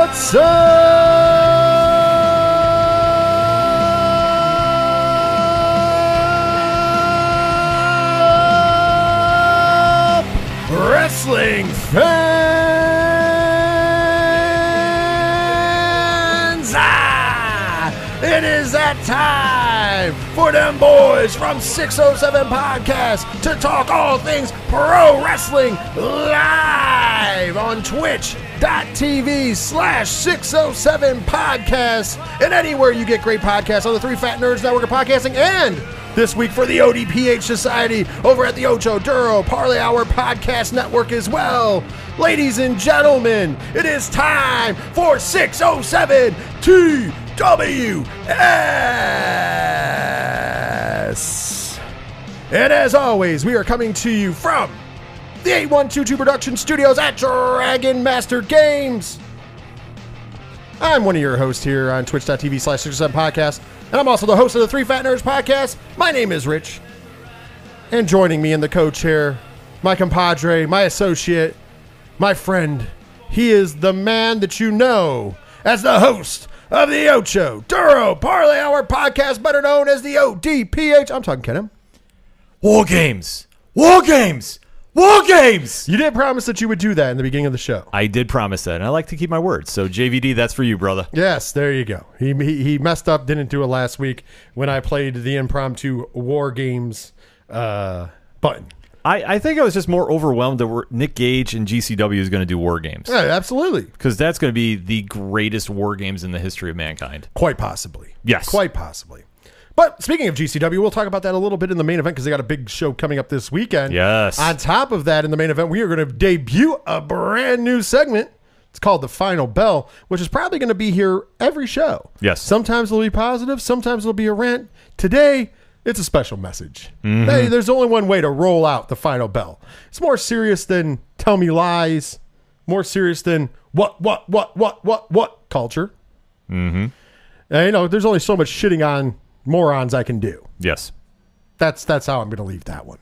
What's up, wrestling fans? Ah, it is that time for them boys from 607 Podcast to talk all things pro wrestling on twitch.tv slash 607 podcast and anywhere you get great podcasts on the Three Fat Nerds Network of Podcasting and this week for the ODPH Society over at the Ocho Duro Parlay Hour Podcast Network as well. Ladies and gentlemen, it is time for 607 TWS. And as always, we are coming to you from the 8122 Production Studios at Dragon Master Games. I'm one of your hosts here on twitch.tv slash 67 podcast, and I'm also the host of the Three Fat Nerds podcast. My name is Rich. And joining me in the co chair, my compadre, my associate, my friend. He is the man that you know as the host of the Ocho Duro Parlay Hour podcast, better known as the ODPH. I'm talking Ken M. War games. War games. War games. You did promise that you would do that in the beginning of the show. I did promise that, and I like to keep my word. So JVD, that's for you, brother. Yes, there you go. He, he he messed up, didn't do it last week when I played the impromptu War Games uh, button. I, I think I was just more overwhelmed that we're, Nick Gage and GCW is going to do war games Yeah, absolutely. because that's going to be the greatest war games in the history of mankind. Quite possibly. Yes. Quite possibly. But speaking of GCW, we'll talk about that a little bit in the main event because they got a big show coming up this weekend. Yes. On top of that, in the main event, we are going to debut a brand new segment. It's called the Final Bell, which is probably going to be here every show. Yes. Sometimes it'll be positive, sometimes it'll be a rant. Today, it's a special message. Mm-hmm. Hey, there's only one way to roll out the Final Bell. It's more serious than tell me lies, more serious than what, what, what, what, what, what culture. Mm-hmm. And, you know, there's only so much shitting on morons I can do. Yes. That's that's how I'm going to leave that one.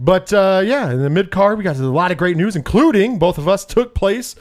But uh, yeah, in the mid card, we got a lot of great news, including both of us took place,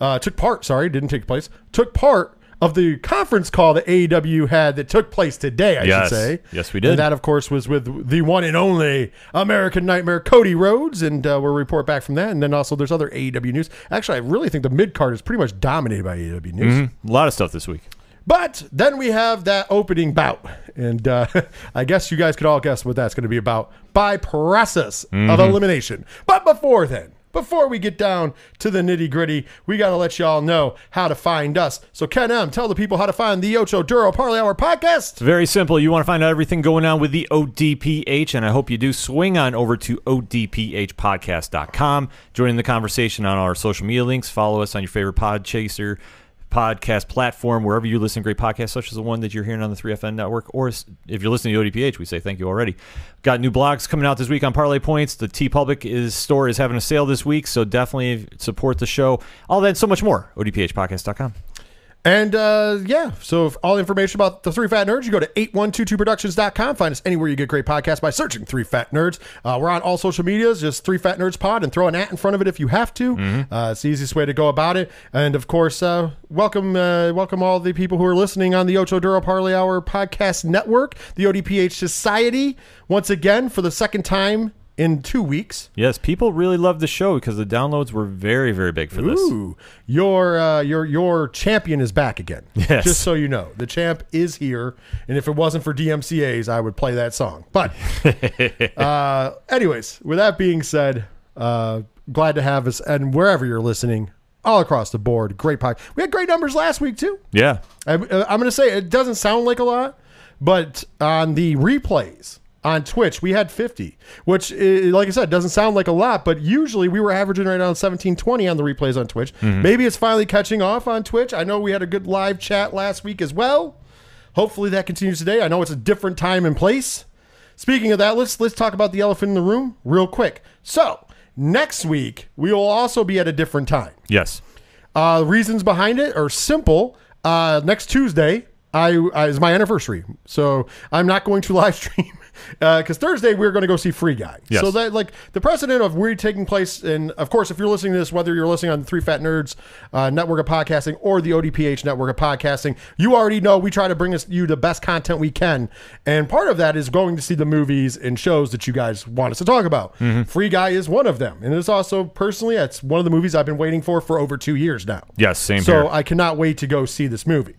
uh, took part. Sorry, didn't take place. Took part of the conference call that AEW had that took place today. I Yes. should say. Yes, we did. And that, of course, was with the one and only American Nightmare Cody Rhodes, and uh, we'll report back from that. And then also, there's other AEW news. Actually, I really think the mid card is pretty much dominated by AEW news. A lot of stuff this week. But then we have that opening bout. And uh, I guess you guys could all guess what that's going to be about by process of elimination. But before then, before we get down to the nitty gritty, we got to let y'all know how to find us. So, Ken M, tell the people how to find the Ocho Duro Parlay Hour podcast. It's very simple. You want to find out everything going on with the ODPH, and I hope you do. Swing on over to odphpodcast.com. Join in the conversation on our social media links. Follow us on your favorite pod chaser podcast platform, wherever you listen to great podcasts, such as the one that you're hearing on the 3FN network. Or if you're listening to ODPH, we say thank you already. Got new blogs coming out this week on Parlay Points. The TeePublic is store is having a sale this week, so definitely support the show. All that and so much more. ODPHpodcast.com. And uh, yeah, so all information about the Three Fat Nerds, you go to 8122productions.com. Find us anywhere you get great podcasts by searching Three Fat Nerds. Uh, we're on all social medias, just Three Fat Nerds Pod, and throw an at in front of it if you have to. Uh, it's the easiest way to go about it. And of course, uh, welcome uh, welcome all the people who are listening on the Ocho Duro Parlay Hour Podcast Network, the ODPH Society, once again for the second time in two weeks. Yes, people really love the show because the downloads were very, very big for this. Ooh, your uh, your your champion is back again. Yes. Just so you know, the champ is here, and if it wasn't for DMCA's, I would play that song. But, uh, anyways, with that being said, uh, glad to have us, and wherever you're listening, all across the board, great podcast. We had great numbers last week too. Yeah. I, uh, I'm going to say it doesn't sound like a lot, but on the replays on Twitch, we had 50, which, like I said, doesn't sound like a lot, but usually we were averaging right around 17, 20 on the replays on Twitch. Maybe it's finally catching off on Twitch. I know we had a good live chat last week as well. Hopefully that continues today. I know it's a different time and place. Speaking of that, let's let's talk about the elephant in the room real quick. So next week we will also be at a different time. Yes. Uh, reasons behind it are simple. Uh, next Tuesday, I, I is my anniversary, so I'm not going to live stream because Thursday we're going to go see Free Guy. Yes. So that like the precedent of we taking place, and of course, if you're listening to this, whether you're listening on the Three Fat Nerds uh, network of podcasting or the ODPH network of podcasting, you already know we try to bring us you the best content we can, and part of that is going to see the movies and shows that you guys want us to talk about. Free Guy is one of them, and it's also personally it's one of the movies I've been waiting for for over two years now. Yes, same So here. I cannot wait to go see this movie.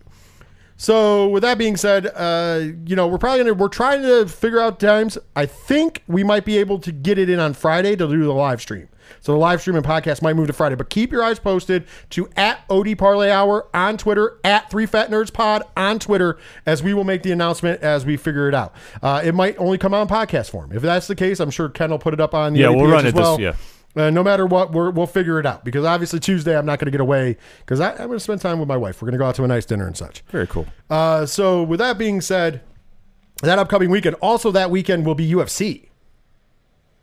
So with that being said, uh, you know we're probably gonna we're trying to figure out times. I think we might be able to get it in on Friday to do the live stream. So the live stream and podcast might move to Friday, but keep your eyes posted to at OD Parlay Hour on Twitter, at Three Fat Nerds Pod on Twitter, as we will make the announcement as we figure it out. Uh, it might only come out in podcast form. If that's the case, I'm sure Ken will put it up on the Yeah, we'll run as it this- well. yeah. Uh, no matter what, we're, we'll figure it out because obviously Tuesday I'm not going to get away because I'm going to spend time with my wife. We're going to go out to a nice dinner and such. Very cool. Uh, so with that being said, that upcoming weekend, also that weekend will be UFC.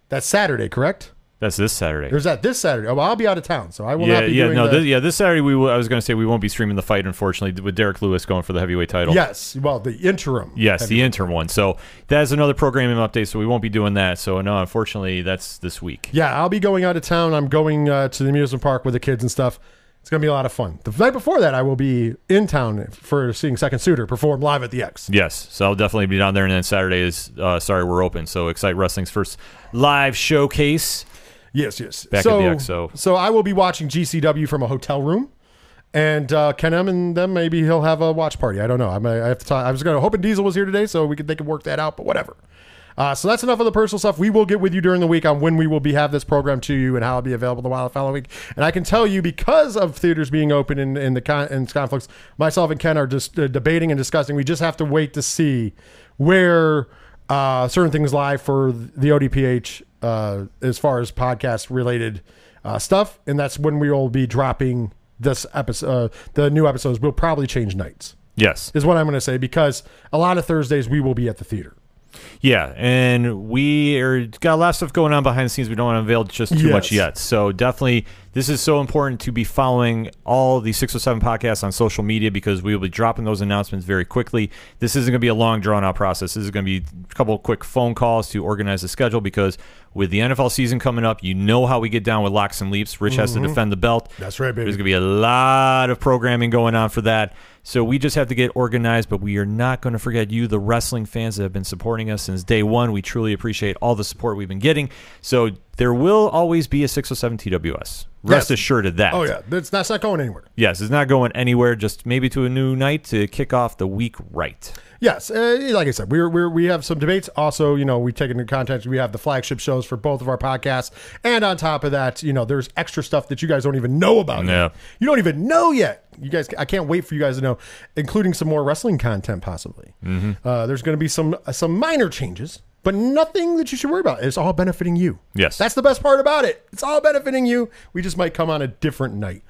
That's Saturday, correct? That's this Saturday. There's that this Saturday. Oh, I'll be out of town, so I will yeah, not be yeah, doing no, the, this, yeah. This Saturday, we will, I was going to say we won't be streaming the fight, unfortunately, with Derrick Lewis going for the heavyweight title. Yes, well, the interim. Yes, the interim one. So that's another programming update. So we won't be doing that. So no, unfortunately, that's this week. Yeah, I'll be going out of town. I'm going uh, to the amusement park with the kids and stuff. It's going to be a lot of fun. The night before that, I will be in town for seeing Second Suitor perform live at the X. Yes, so I'll definitely be down there. And then Saturday is uh, sorry we're open. So Excite Wrestling's first live showcase. Yes, yes. Back at so, the XO. So I will be watching GCW from a hotel room, and uh, Ken M and them maybe he'll have a watch party. I don't know. I, may, I have to talk. I was going to hoping Diesel was here today, so we could they could work that out. But whatever. Uh, so that's enough of the personal stuff. We will get with you during the week on when we will be have this program to you and how it'll be available the while following week. And I can tell you because of theaters being open in, in the con- in conflicts, myself and Ken are just uh, debating and discussing. We just have to wait to see where uh, certain things lie for the ODPH uh, as far as podcast related uh, stuff, and that's when we will be dropping this episode. Uh, the new episodes will probably change nights, Yes, is what I'm going to say, because a lot of Thursdays we will be at the theater. yeah, and we are got a lot of stuff going on behind the scenes. We don't want to unveil just too much yet. So definitely, this is so important to be following all the 607 podcasts on social media because we will be dropping those announcements very quickly. This isn't going to be a long, drawn out process. This is going to be a couple of quick phone calls to organize the schedule because with the NFL season coming up, you know how we get down with locks and leaps. Rich has to defend the belt. Mm-hmm. That's right, baby. There's going to be a lot of programming going on for that. So we just have to get organized, but we are not going to forget you, the wrestling fans that have been supporting us since day one. We truly appreciate all the support we've been getting. So there will always be a 607 TWS. Rest Yes. assured of that. Oh yeah, that's, that's not going anywhere. Yes, it's not going anywhere. Just maybe to a new night to kick off the week right. Yes, uh, like I said, we're, we're we have some debates. Also, you know, we take into context. We have the flagship shows for both of our podcasts, and on top of that, you know, there's extra stuff that you guys don't even know about. Yeah. yet. you don't even know yet. You guys, I can't wait for you guys to know, including some more wrestling content possibly. Mm-hmm. Uh, there's going to be some uh, some minor changes, but nothing that you should worry about. It's all benefiting you. Yes. that's the best part about it. It's all benefiting you. We just might come on a different night.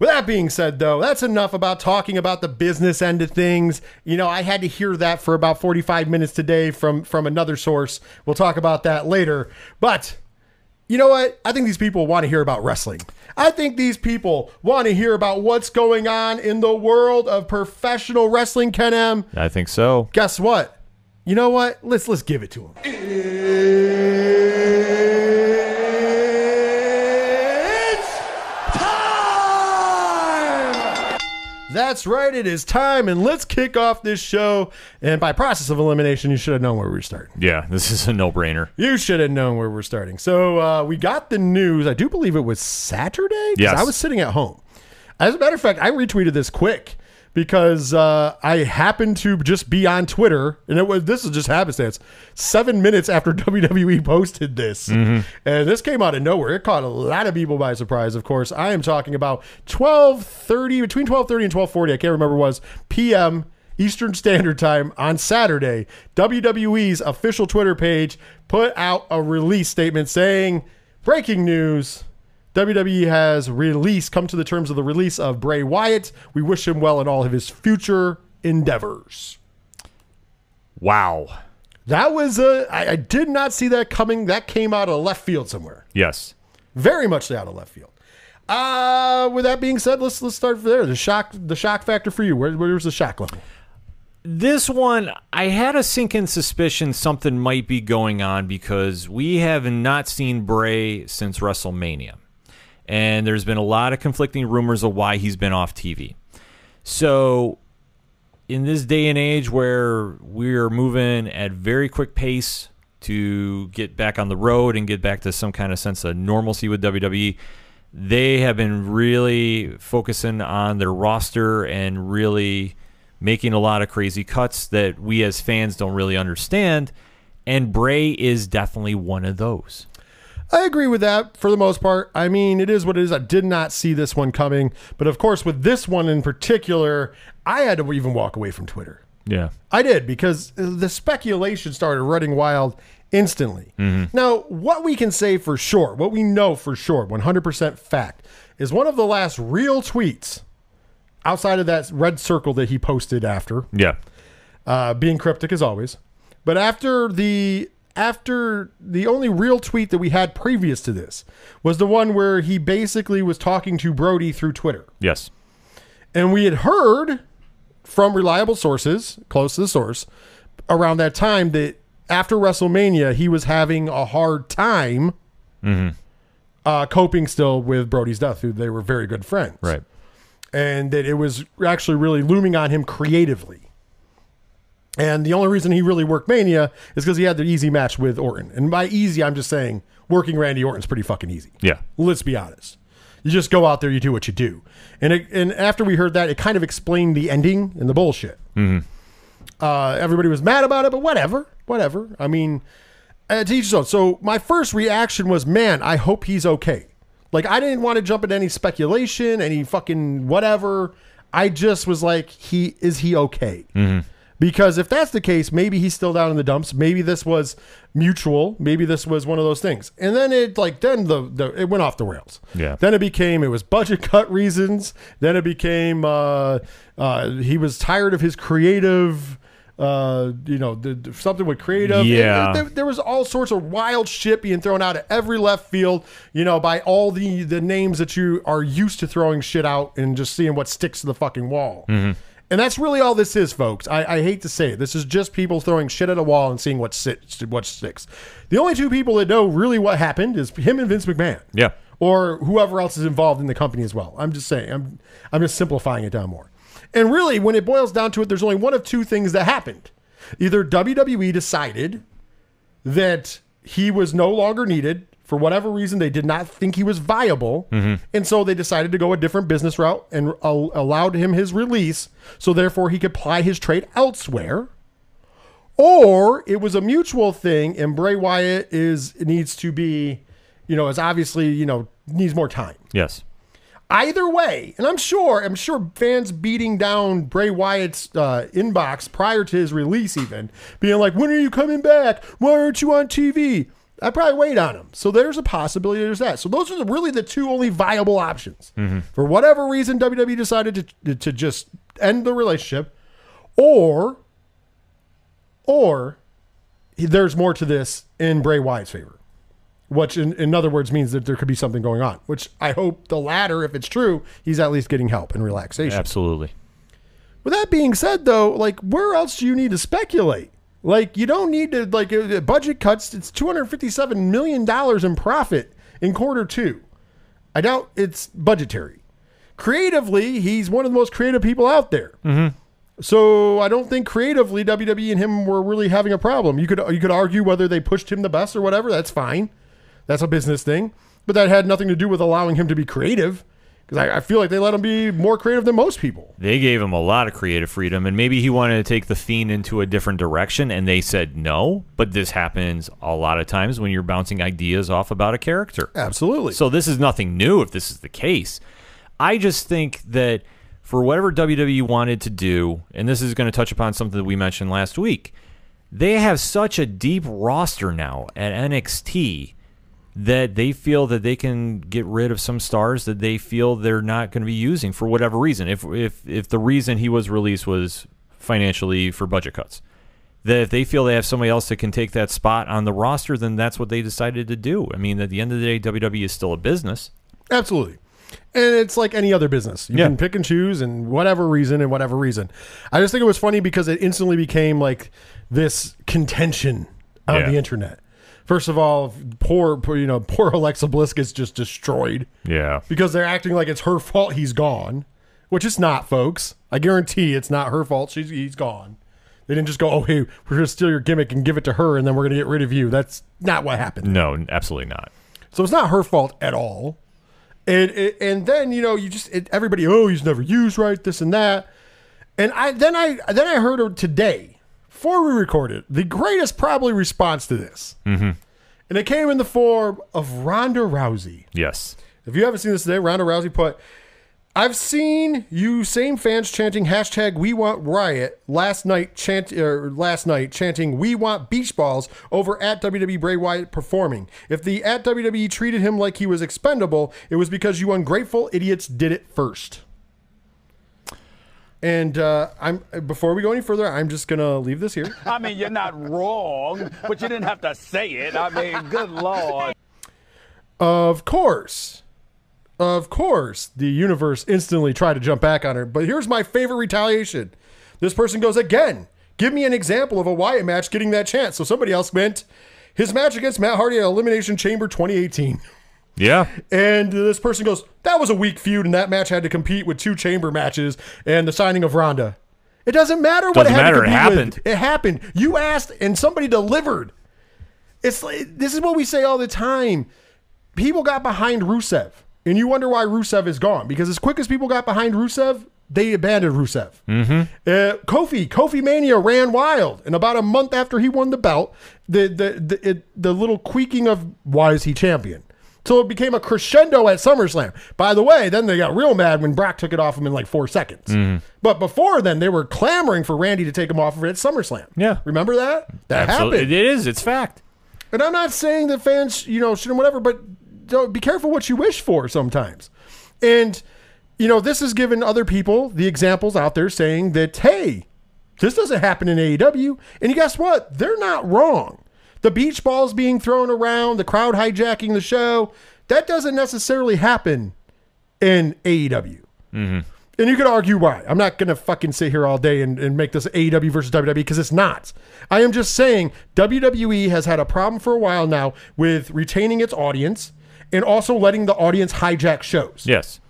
With that being said, though, that's enough about talking about the business end of things. You know, I had to hear that for about 45 minutes today from from another source. We'll talk about that later. But you know what? I think these people want to hear about wrestling. I think these people want to hear about what's going on in the world of professional wrestling, Ken M. I think so. Guess what? You know what? Let's let's give it to him. It's time! That's right, it is time, and let's kick off this show. And by process of elimination, you should have known where we were starting. Yeah, this is a no-brainer. You should have known where we're starting. So uh, we got the news. I do believe it was Saturday. Yes. I was sitting at home. As a matter of fact, I retweeted this quick because uh, I happened to just be on Twitter, and it was this is just happenstance. Seven minutes after WWE posted this, and this came out of nowhere. It caught a lot of people by surprise. Of course, I am talking about twelve thirty between twelve thirty and twelve forty. I can't remember what was p.m. Eastern Standard Time on Saturday, WWE's official Twitter page put out a release statement saying, breaking news. WWE has released, come to the terms of the release of Bray Wyatt. We wish him well in all of his future endeavors. Wow. That was a, I, I did not see that coming. That came out of left field somewhere. Yes. Very much out of left field. Uh, with that being said, let's let's start there. The shock, the shock factor for you. Where, where's the shock level? This one, I had a sinking suspicion something might be going on because we have not seen Bray since WrestleMania. And there's been a lot of conflicting rumors of why he's been off TV. So, in this day and age where we're moving at very quick pace to get back on the road and get back to some kind of sense of normalcy with WWE, they have been really focusing on their roster and really making a lot of crazy cuts that we as fans don't really understand. And Bray is definitely one of those. I agree with that for the most part. I mean, it is what it is. I did not see this one coming. But of course, with this one in particular, I had to even walk away from Twitter. Yeah. I did because the speculation started running wild instantly. Now, what we can say for sure, what we know for sure, 100% fact, is one of the last real tweets outside of that red circle that he posted after, Yeah. uh, being cryptic as always. But after the after the only real tweet that we had previous to this was the one where he basically was talking to Brody through Twitter. Yes. And we had heard from reliable sources, close to the source, around that time that after WrestleMania, he was having a hard time uh, coping still with Brody's death. who They were very good friends. Right. And that it was actually really looming on him creatively. And the only reason he really worked Mania is because he had the easy match with Orton. And by easy, I'm just saying working Randy Orton's pretty fucking easy. Yeah. Let's be honest. You just go out there, you do what you do. And it, and after we heard that, it kind of explained the ending and the bullshit. Uh, everybody was mad about it, but whatever, whatever. I mean, uh, to each his own. So my first reaction was, man, I hope he's okay. Like I didn't want to jump into any speculation, any fucking whatever. I just was like, he is he okay? Because if that's the case, maybe he's still down in the dumps. Maybe this was mutual. Maybe this was one of those things. And then it like then the, the it went off the rails. Yeah. Then it became it was budget cut reasons. Then it became uh, uh, he was tired of his creative. Uh, you know, the, the- something with creative. Yeah. There, there was all sorts of wild shit being thrown out at every left field. You know, by all the the names that you are used to throwing shit out and just seeing what sticks to the fucking wall. And that's really all this is, folks. I, I hate to say it. This is just people throwing shit at a wall and seeing what sits, what sticks. The only two people that know really what happened is him and Vince McMahon Yeah. or whoever else is involved in the company as well. I'm just saying. I'm I'm just simplifying it down more. And really, when it boils down to it, there's only one of two things that happened. Either WWE decided that he was no longer needed for whatever reason they did not think he was viable and so they decided to go a different business route and al- allowed him his release so therefore he could ply his trade elsewhere or it was a mutual thing and Bray Wyatt is needs to be you know is obviously you know needs more time Yes. either way, and I'm sure, I'm sure fans beating down Bray Wyatt's uh, inbox prior to his release, even being like, "When are you coming back? Why aren't you on TV?" I probably wait on him. So there's a possibility there's that. So those are the, really the two only viable options. Mm-hmm. For whatever reason, WWE decided to to just end the relationship, or or there's more to this in Bray Wyatt's favor which in, in other words means that there could be something going on which i hope the latter if it's true he's at least getting help and relaxation Absolutely. with that being said though like where else do you need to speculate like you don't need to like uh, budget cuts it's 257 million dollars in profit in quarter two i doubt it's budgetary creatively he's one of the most creative people out there so I don't think creatively WWE and him were really having a problem. You could you could argue whether they pushed him the best or whatever. That's fine. That's a business thing. But that had nothing to do with allowing him to be creative. Because I, I feel like they let him be more creative than most people. They gave him a lot of creative freedom, and maybe he wanted to take the Fiend into a different direction, and they said no. But this happens a lot of times when you're bouncing ideas off about a character. Absolutely. So this is nothing new if this is the case. I just think that for whatever WWE wanted to do, and this is going to touch upon something that we mentioned last week, they have such a deep roster now at NXT that they feel that they can get rid of some stars that they feel they're not going to be using for whatever reason. If if if the reason he was released was financially for budget cuts, that if they feel they have somebody else that can take that spot on the roster, then that's what they decided to do. I mean, at the end of the day, WWE is still a business. Absolutely. And it's like any other business. You Yeah. can pick and choose and whatever reason and whatever reason. I just think it was funny because it instantly became like this contention on Yeah. the internet. First of all, poor, poor you know, poor Alexa Bliss gets just destroyed Yeah. because they're acting like it's her fault he's gone, which it's not, folks. I guarantee it's not her fault. She's he's gone. They didn't just go, "Oh, hey, we're going to steal your gimmick and give it to her, and then we're going to get rid of you." That's not what happened. No, absolutely not. So it's not her fault at all. And and, and then you know you just it, everybody oh he's never used right this and that, and I then I then I heard her today before we recorded the greatest probably response to this, mm-hmm. and it came in the form of Ronda Rousey. Yes. If you haven't seen this today, Ronda Rousey put, I've seen you same fans chanting hashtag we want riot last night chant or last night chanting we want beach balls over at WWE Bray Wyatt performing. If the at WWE treated him like he was expendable, it was because you ungrateful idiots did it first. And uh, I'm before we go any further, I'm just gonna leave this here. I mean, you're not wrong, but you didn't have to say it. I mean, good lord. Of course. Of course, the universe instantly tried to jump back on her. But here's my favorite retaliation. This person goes again. Give me an example of a Wyatt match getting that chance. So somebody else went his match against Matt Hardy at Elimination Chamber 2018. Yeah. And this person goes, that was a weak feud, and that match had to compete with two chamber matches and the signing of Ronda. It doesn't matter what Doesn't it matter, it happened. with. It happened. You asked, and somebody delivered. It's like, this is what we say all the time. People got behind Rusev, and you wonder why Rusev is gone. Because as quick as people got behind Rusev, they abandoned Rusev. Mm-hmm. Uh, Kofi, Kofi Mania ran wild, and about a month after he won the belt, the the the, it, the little queaking of why is he champion. So it became a crescendo at SummerSlam. By the way, then they got real mad when Brock took it off him in like four seconds. Mm-hmm. But before then, they were clamoring for Randy to take him off of it at SummerSlam. Yeah. remember that? That Absolutely. happened. It is. It's fact. And I'm not saying that fans, you know, shouldn't whatever, but don't be careful what you wish for sometimes. And you know, this has given other people the examples out there saying that, hey, this doesn't happen in AEW. And guess what? They're not wrong. The beach balls being thrown around, the crowd hijacking the show, that doesn't necessarily happen in AEW. Mm-hmm. And you could argue why. I'm not going to fucking sit here all day and, and make this AEW versus WWE because it's not. I am just saying WWE has had a problem for a while now with retaining its audience and also letting the audience hijack shows. Yes.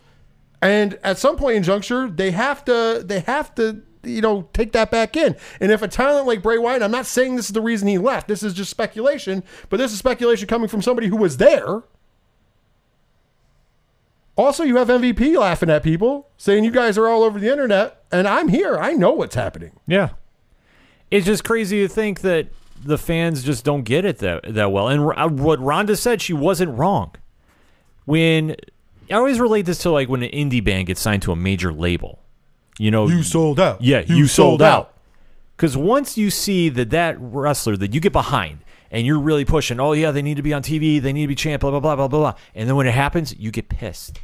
And at some point in juncture, they have to they have to you know take that back in. And if a talent like Bray Wyatt, I'm not saying this is the reason he left. This is just speculation, but this is speculation coming from somebody who was there. Also, you have MVP laughing at people, saying you guys are all over the internet, and I'm here. I know what's happening. Yeah. It's just crazy to think that the fans just don't get it that that well. And R- uh, what Ronda said, she wasn't wrong. When I always relate this to like when an indie band gets signed to a major label. You know, You sold out. Yeah, you, sold, out. Because once you see that that wrestler that you get behind and you're really pushing, oh yeah, they need to be on TV, they need to be champ, blah blah blah blah blah blah, and then when it happens, you get pissed,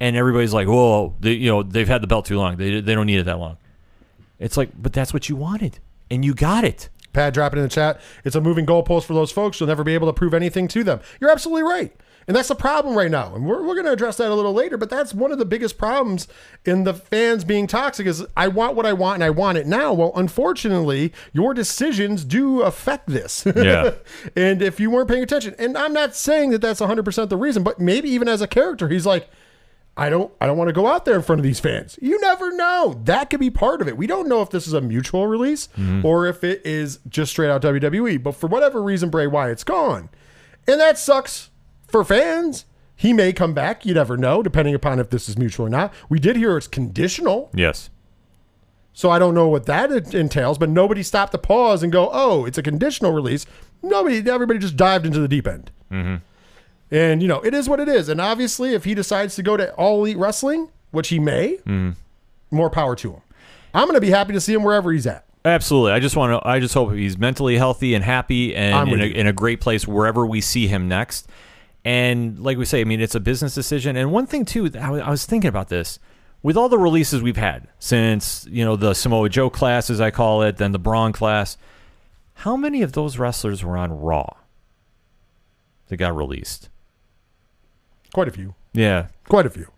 and everybody's like, whoa, they, you know, they've had the belt too long, they they don't need it that long. It's like, but that's what you wanted, and you got it. Pad, drop it in the chat. It's a moving goalpost for those folks. You'll never be able to prove anything to them. You're absolutely right. And that's the problem right now. And we're, we're going to address that a little later, but that's one of the biggest problems in the fans being toxic is I want what I want and I want it now. Well, unfortunately, your decisions do affect this. Yeah. and if you weren't paying attention, and I'm not saying that that's 100% the reason, but maybe even as a character, he's like, I don't I don't want to go out there in front of these fans. You never know. That could be part of it. We don't know if this is a mutual release mm-hmm. or if it is just straight out WWE. But for whatever reason, Bray Wyatt's gone. And that sucks for fans. He may come back. You never know, depending upon if this is mutual or not. We did hear it's conditional. Yes. So I don't know what that entails, but nobody stopped to pause and go, oh, it's a conditional release. Nobody, everybody just dived into the deep end. Mm-hmm. And, you know, it is what it is. And obviously, if he decides to go to All Elite Wrestling, which he may, mm-hmm. more power to him. I'm going to be happy to see him wherever he's at. Absolutely. I just want to. I just hope he's mentally healthy and happy and in a, in a great place wherever we see him next. And like we say, I mean, it's a business decision. And one thing too, I was thinking about this with all the releases we've had since you know the Samoa Joe class, as I call it, then the Braun class. How many of those wrestlers were on Raw that got released? Quite a few. Yeah. Quite a few.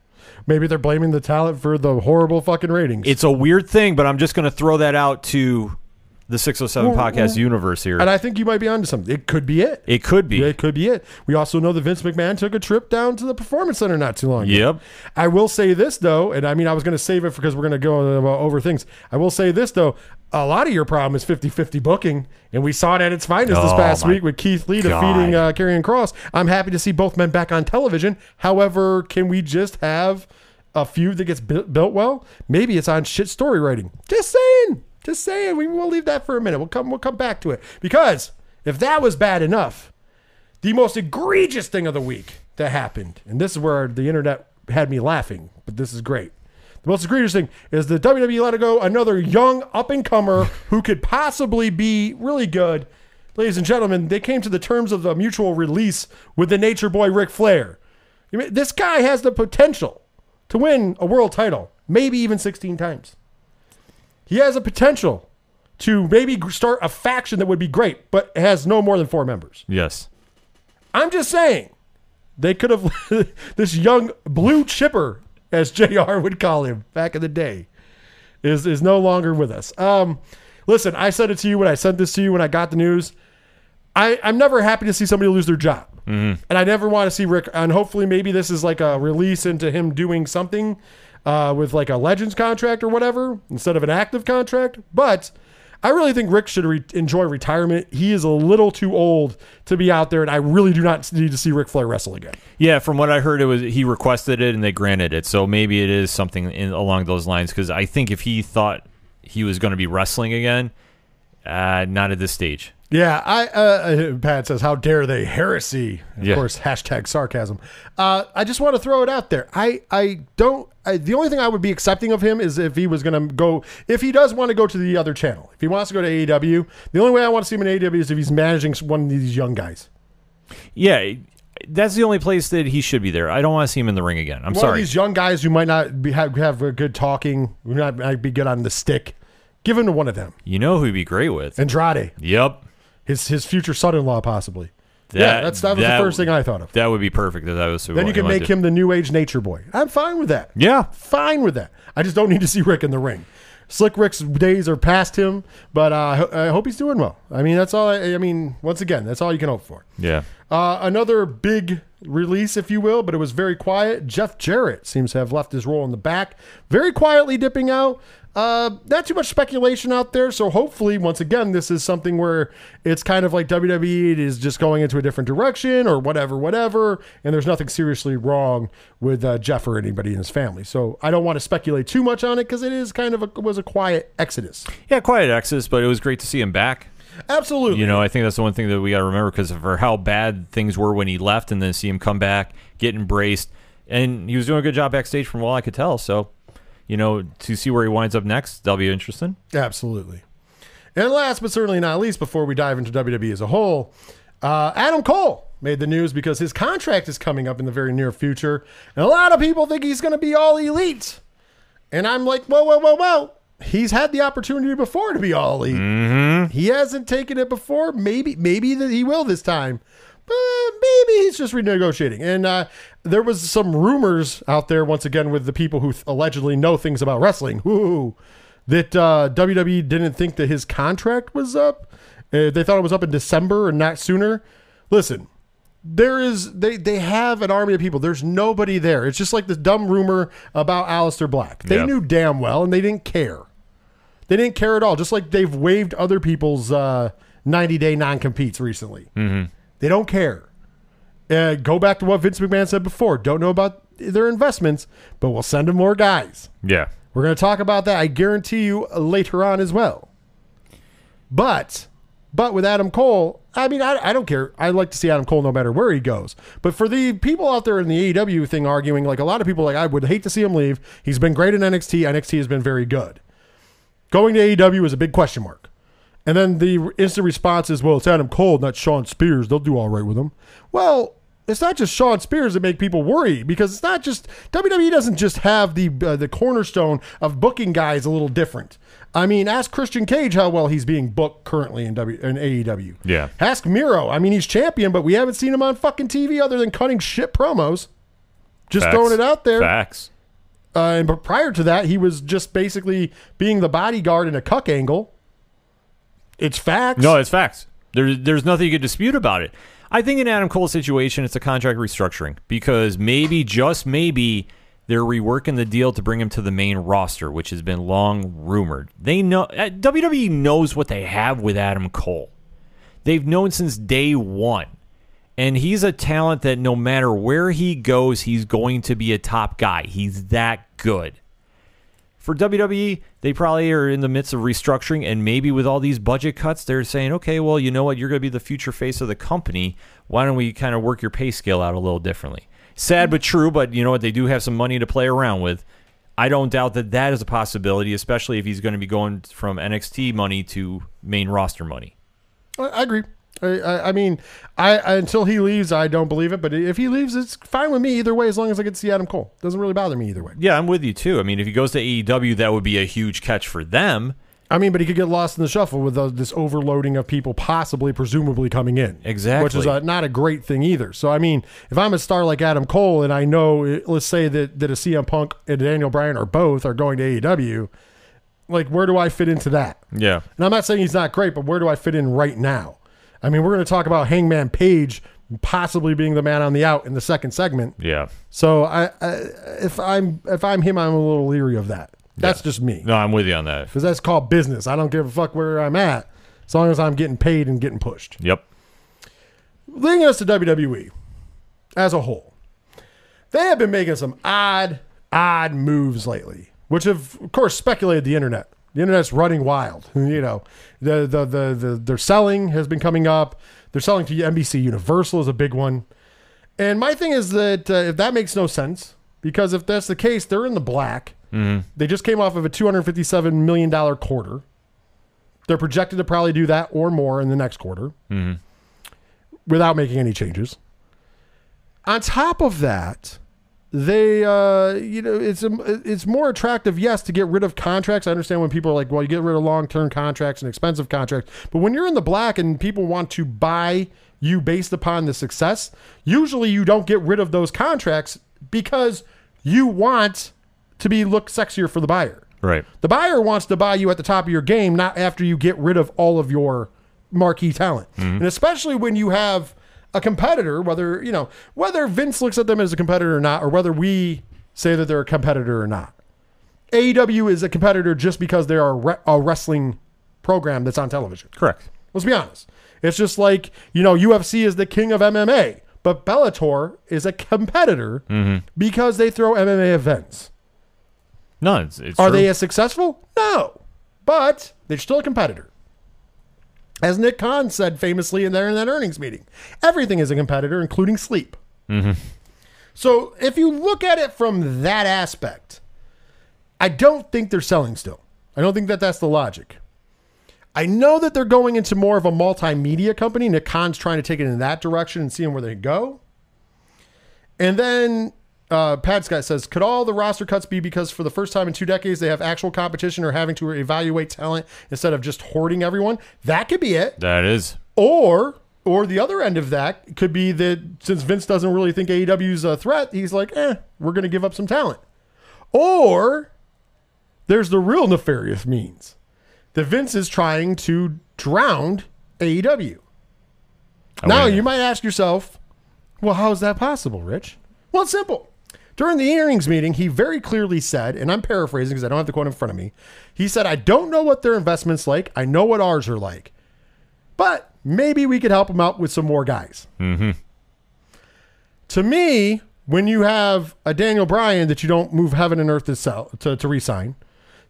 Maybe they're blaming the talent for the horrible fucking ratings. It's a weird thing, but I'm just going to throw that out to the 607 Well, podcast well, universe here. and I think you might be onto something. It could be it. it could be. It could be it. We also know that Vince McMahon took a trip down to the Performance Center not too long ago. Yep. I will say this though, and I mean I was going to save it because we're going to go over things. I will say this though, a lot of your problem is 50-50 booking, and we saw it at its finest this Oh, past week with Keith Lee God. defeating uh, Karrion Kross. I'm happy to see both men back on television. However, can we just have a feud that gets built, built well? Maybe it's on shit story writing. Just saying. Just saying. We will leave that for a minute. We'll come. We'll come back to it because if that was bad enough, the most egregious thing of the week that happened, and this is where the internet had me laughing, but this is great. The most egregious thing is the WWE let go another young up and comer who could possibly be really good. Ladies and gentlemen, they came to the terms of the mutual release with the Nature Boy Ric Flair. This guy has the potential to win a world title, maybe even 16 times. He has a potential to maybe start a faction that would be great, but has no more than four members. yes. I'm just saying they could have this young blue chipper, as Jr. would call him back in the day, is is no longer with us. Um, listen, I said it to you when I sent this to you when I got the news. I, I'm never happy to see somebody lose their job. And I never want to see Ric. And hopefully, maybe this is like a release into him doing something uh, with like a Legends contract or whatever instead of an active contract. But I really think Ric should re- enjoy retirement. He is a little too old to be out there, and I really do not need to see Ric Flair wrestle again. Yeah, from what I heard, it was he requested it and they granted it. So maybe it is something in, along those lines. Because I think if he thought he was going to be wrestling again, uh, not at this stage. Yeah, I uh, uh, Pat says, "How dare they heresy?" Of Yeah. course, hashtag sarcasm. Uh, I just want to throw it out there. I I don't. I, the only thing I would be accepting of him is if he was going to go. If he does want to go to the other channel, if he wants to go to AEW, the only way I want to see him in AEW is if he's managing one of these young guys. Yeah, that's the only place that he should be there. I don't want to see him in the ring again. I'm One of sorry. these young guys who might not be, have have a good talking, who not might be good on the stick. Give him to one of them. You know who he'd be great with? Andrade, Yep. His his future son-in-law, possibly. That, yeah, that's that was the first thing I thought of. That would be perfect. That was Then you can make him the new age nature boy. I'm fine with that. Yeah. Fine with that. I just don't need to see Ric in the ring. Slick Rick's days are past him, but uh, I I hope he's doing well. I mean, that's all. I, I mean, once again, that's all you can hope for. Yeah. Uh, another big release, if you will, but it was very quiet. Jeff Jarrett seems to have left his role in the back, very quietly dipping out. Uh, not too much speculation out there, so hopefully, once again, this is something where it's kind of like WWE it is just going into a different direction or whatever, whatever, and there's nothing seriously wrong with uh, Jeff or anybody in his family. So I don't want to speculate too much on it because it is kind of a, was a quiet exodus. Yeah, quiet exodus, but it was great to see him back. Absolutely, You know, I think that's the one thing that we got to remember because for how bad things were when he left, and then see him come back, get embraced, and he was doing a good job backstage from all I could tell. So, you know, to see where he winds up next, that'll be interesting. Absolutely. And last but certainly not least, before we dive into WWE as a whole, uh, Adam Cole made the news because his contract is coming up in the very near future. And a lot of people think he's going to be all elite. And I'm like, whoa, whoa, whoa, whoa. He's had the opportunity before to be all elite. He hasn't taken it before. Maybe, maybe that he will this time. But maybe he's just renegotiating. And uh, there was some rumors out there once again with the people who th- allegedly know things about wrestling. Woo, that uh, WWE didn't think that his contract was up. Uh, they thought it was up in December and not sooner. Listen, there is they they have an army of people. There's nobody there. It's just like this dumb rumor about Aleister Black. They Yeah. knew damn well and they didn't care. They didn't care at all. Just like they've waived other people's uh, 90 day non competes recently. Mm-hmm. They don't care. Uh, go back to what Vince McMahon said before. Don't know about their investments, but we'll send them more guys. Yeah. We're going to talk about that. I guarantee you uh, later on as well. But, but with Adam Cole, I mean, I, I don't care. I like to see Adam Cole no matter where he goes. But for the people out there in the AEW thing arguing, like a lot of people, like I would hate to see him leave. He's been great in NXT. NXT has been very good. Going to AEW is a big question mark. And then the instant response is, well, it's Adam Cole, not Shawn Spears. They'll do all right with him. Well, it's not just Shawn Spears that make people worry because it's not just WWE doesn't just have the uh, the cornerstone of booking guys a little different. I mean, ask Christian Cage how well he's being booked currently in W in AEW. Yeah. Ask Miro. I mean, he's champion, but we haven't seen him on fucking TV other than cutting shit promos. Just Facts. throwing it out there. Facts. Uh, and but prior to that, he was just basically being the bodyguard in a cuck angle. It's facts. No, it's facts. There's there's nothing you could dispute about it. I think in Adam Cole's situation, it's a contract restructuring because maybe, just maybe, they're reworking the deal to bring him to the main roster, which has been long rumored. They know uh, WWE knows what they have with Adam Cole. They've known since day one. And he's a talent that no matter where he goes, he's going to be a top guy. He's that good. For WWE, they probably are in the midst of restructuring, and maybe with all these budget cuts, they're saying, okay, well, you know what? You're going to be the future face of the company. Why don't we kind of work your pay scale out a little differently? Sad but true, but you know what? They do have some money to play around with. I don't doubt that that is a possibility, especially if he's going to be going from NXT money to main roster money. I, agree. I, I, I mean, I, I until he leaves, I don't believe it. But if he leaves, it's fine with me either way, as long as I get to see Adam Cole. Doesn't really bother me either way. Yeah, I'm with you too. I mean, if he goes to AEW, that would be a huge catch for them. I mean, but he could get lost in the shuffle with uh, this overloading of people, possibly, presumably coming in. Exactly. which is uh, not a great thing either. So, I mean, if I'm a star like Adam Cole, and I know, uh, let's say that that a CM Punk and Daniel Bryan or both are going to AEW, like where do I fit into that? Yeah. And I'm not saying he's not great, but where do I fit in right now? I mean, we're going to talk about Hangman Page possibly being the man on the out in the second segment. Yeah. So, I, I if I'm if I'm him, I'm a little leery of that. That's Yeah. just me No, I'm with you on that. because that's called business. I don't give a fuck where I'm at as long as I'm getting paid and getting pushed. Yep. Leading us to WWE as a whole, they have been making some odd, odd moves lately, which have, of course, speculated the internet. The internet's running wild. You know, the the the, the their selling has been coming up. They're selling to NBC Universal is a big one. And my thing is that uh, if that makes no sense, because if that's the case, they're in the black. They just came off of a $257 million quarter. They're projected to probably do that or more in the next quarter without making any changes. On top of that, they, uh, you know, it's it's more attractive, yes, to get rid of contracts. I understand when people are like, well, you get rid of long term contracts and expensive contracts, but when you're in the black and people want to buy you based upon the success, usually you don't get rid of those contracts because you want to be look sexier for the buyer. Right. The buyer wants to buy you at the top of your game, not after you get rid of all of your marquee talent. And especially when you have a competitor, whether, you know, whether Vince looks at them as a competitor or not, or whether we say that they're a competitor or not. AEW is a competitor just because they are a, re- a wrestling program that's on television. Correct. Let's be honest. It's just like, you know, UFC is the king of MMA, but Bellator is a competitor mm-hmm. because they throw MMA events. No, it's, it's Are true. they as successful? No. But they're still a competitor. As Nick Khan said famously in there in that earnings meeting, everything is a competitor, including sleep. Mm-hmm. So if you look at it from that aspect, I don't think they're selling still. I don't think that that's the logic. I know that they're going into more of a multimedia company. Nick Khan's trying to take it in that direction and seeing where they go. And then uh, Pat Scott says, could all the roster cuts be because for the first time in two decades they have actual competition or having to evaluate talent instead of just hoarding everyone? That could be it. that is. Or or the other end of that could be that since Vince doesn't really think AEW's a threat, he's like, eh, we're going to give up some talent. Or there's the real nefarious means that Vince is trying to drown AEW. Now wait. you might ask yourself, well, how is that possible, Rich? Well, it's simple. During the earnings meeting, he very clearly said, and I'm paraphrasing because I don't have the quote in front of me. He said, I don't know what their investment's like. I know what ours are like. But maybe we could help them out with some more guys. To me, when you have a Daniel Bryan that you don't move heaven and earth to sell to, to resign,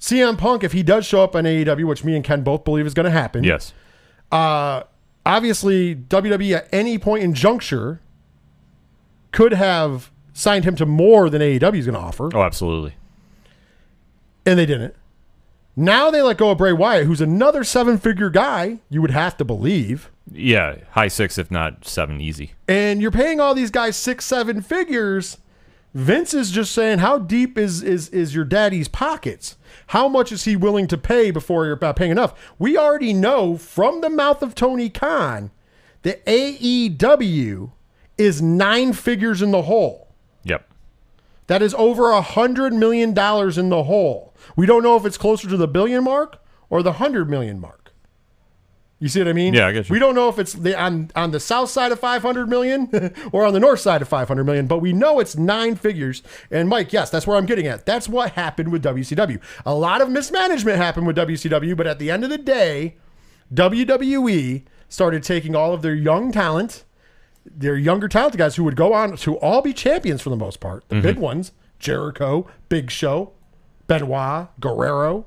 CM Punk, if he does show up on AEW, which me and Ken both believe is going to happen, Yes. uh, obviously WWE at any point in juncture could have signed him to more than AEW is going to offer, Oh, absolutely. and they didn't. Now they let go of Bray Wyatt, who's another seven-figure guy. You would have to believe, Yeah, high six, if not seven, easy. and you're paying all these guys six, seven figures. Vince is just saying, how deep is is is your daddy's pockets? How much is he willing to pay before you're about paying enough? We already know from the mouth of Tony Khan that AEW is nine figures in the hole. That is over a hundred million dollars in the hole. We don't know if it's closer to the billion mark or the hundred million mark. You see what I mean? Yeah, I get you. We don't know if it's the on on the south side of 500 million or on the north side of 500 million, but we know it's nine figures. And Mike, yes, that's where I'm getting at. That's what happened with WCW. A lot of mismanagement happened with WCW, but at the end of the day, WWE started taking all of their young talent, their younger talented guys who would go on to all be champions for the most part, the big mhm. ones, Jericho, Big Show, Benoit, Guerrero.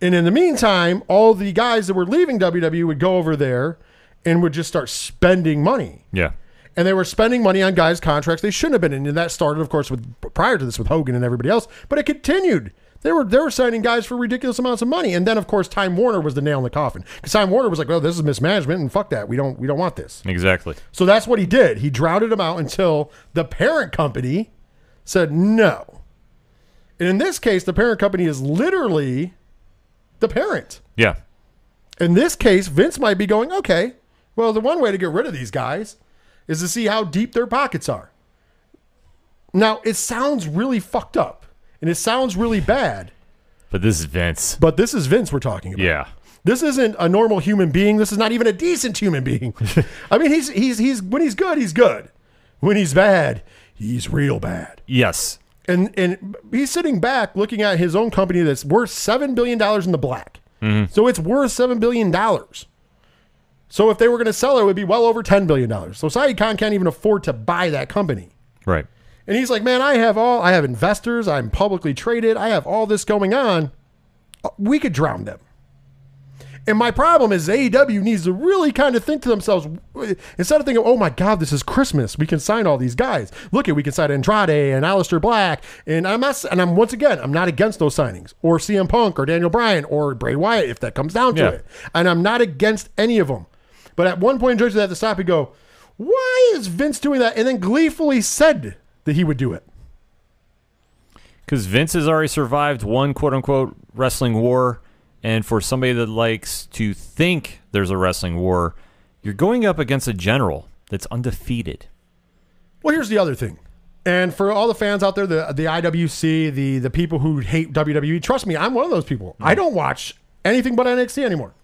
And in the meantime, all the guys that were leaving WWE would go over there and would just start spending money. Yeah. And they were spending money on guys' contracts they shouldn't have been in. And that started, of course, with prior to this with Hogan and everybody else. But it continued. They were they were signing guys for ridiculous amounts of money. And then, of course, Time Warner was the nail in the coffin. Because Time Warner was like, well, this is mismanagement and fuck that. We don't we don't want this. Exactly. So that's what he did. He drowned them out until the parent company said no. And in this case, the parent company is literally the parent. Yeah. In this case, Vince might be going, okay, well, the one way to get rid of these guys is to see how deep their pockets are. Now, it sounds really fucked up and it sounds really bad, But this is Vince. but this is Vince we're talking about. Yeah. This isn't a normal human being. This is not even a decent human being. I mean, he's he's he's when he's good, he's good. When he's bad, he's real bad. Yes. And and he's sitting back looking at his own company that's worth seven billion dollars in the black. Mm-hmm. So it's worth seven billion dollars. So if they were going to sell it, it would be well over ten billion dollars. So Shahid Khan can't even afford to buy that company. Right. And he's like, man, I have all, I have investors, I'm publicly traded, I have all this going on. Uh, we could drown them. And my problem is AEW needs to really kind of think to themselves uh, instead of thinking, oh my God, this is Christmas. We can sign all these guys. Look at we can sign Andrade and Aleister Black. And I'm not and I'm once again, I'm not against those signings. Or CM Punk or Daniel Bryan or Bray Wyatt if that comes down to Yeah. it. And I'm not against any of them. But at one point George had to stop and go, why is Vince doing that? And then gleefully said that he would do it. Because Vince has already survived one quote unquote wrestling war. And for somebody that likes to think there's a wrestling war, you're going up against a general that's undefeated. Well, here's the other thing. And for all the fans out there, the the IWC, the the people who hate WWE, trust me, I'm one of those people. I don't watch anything but NXT anymore.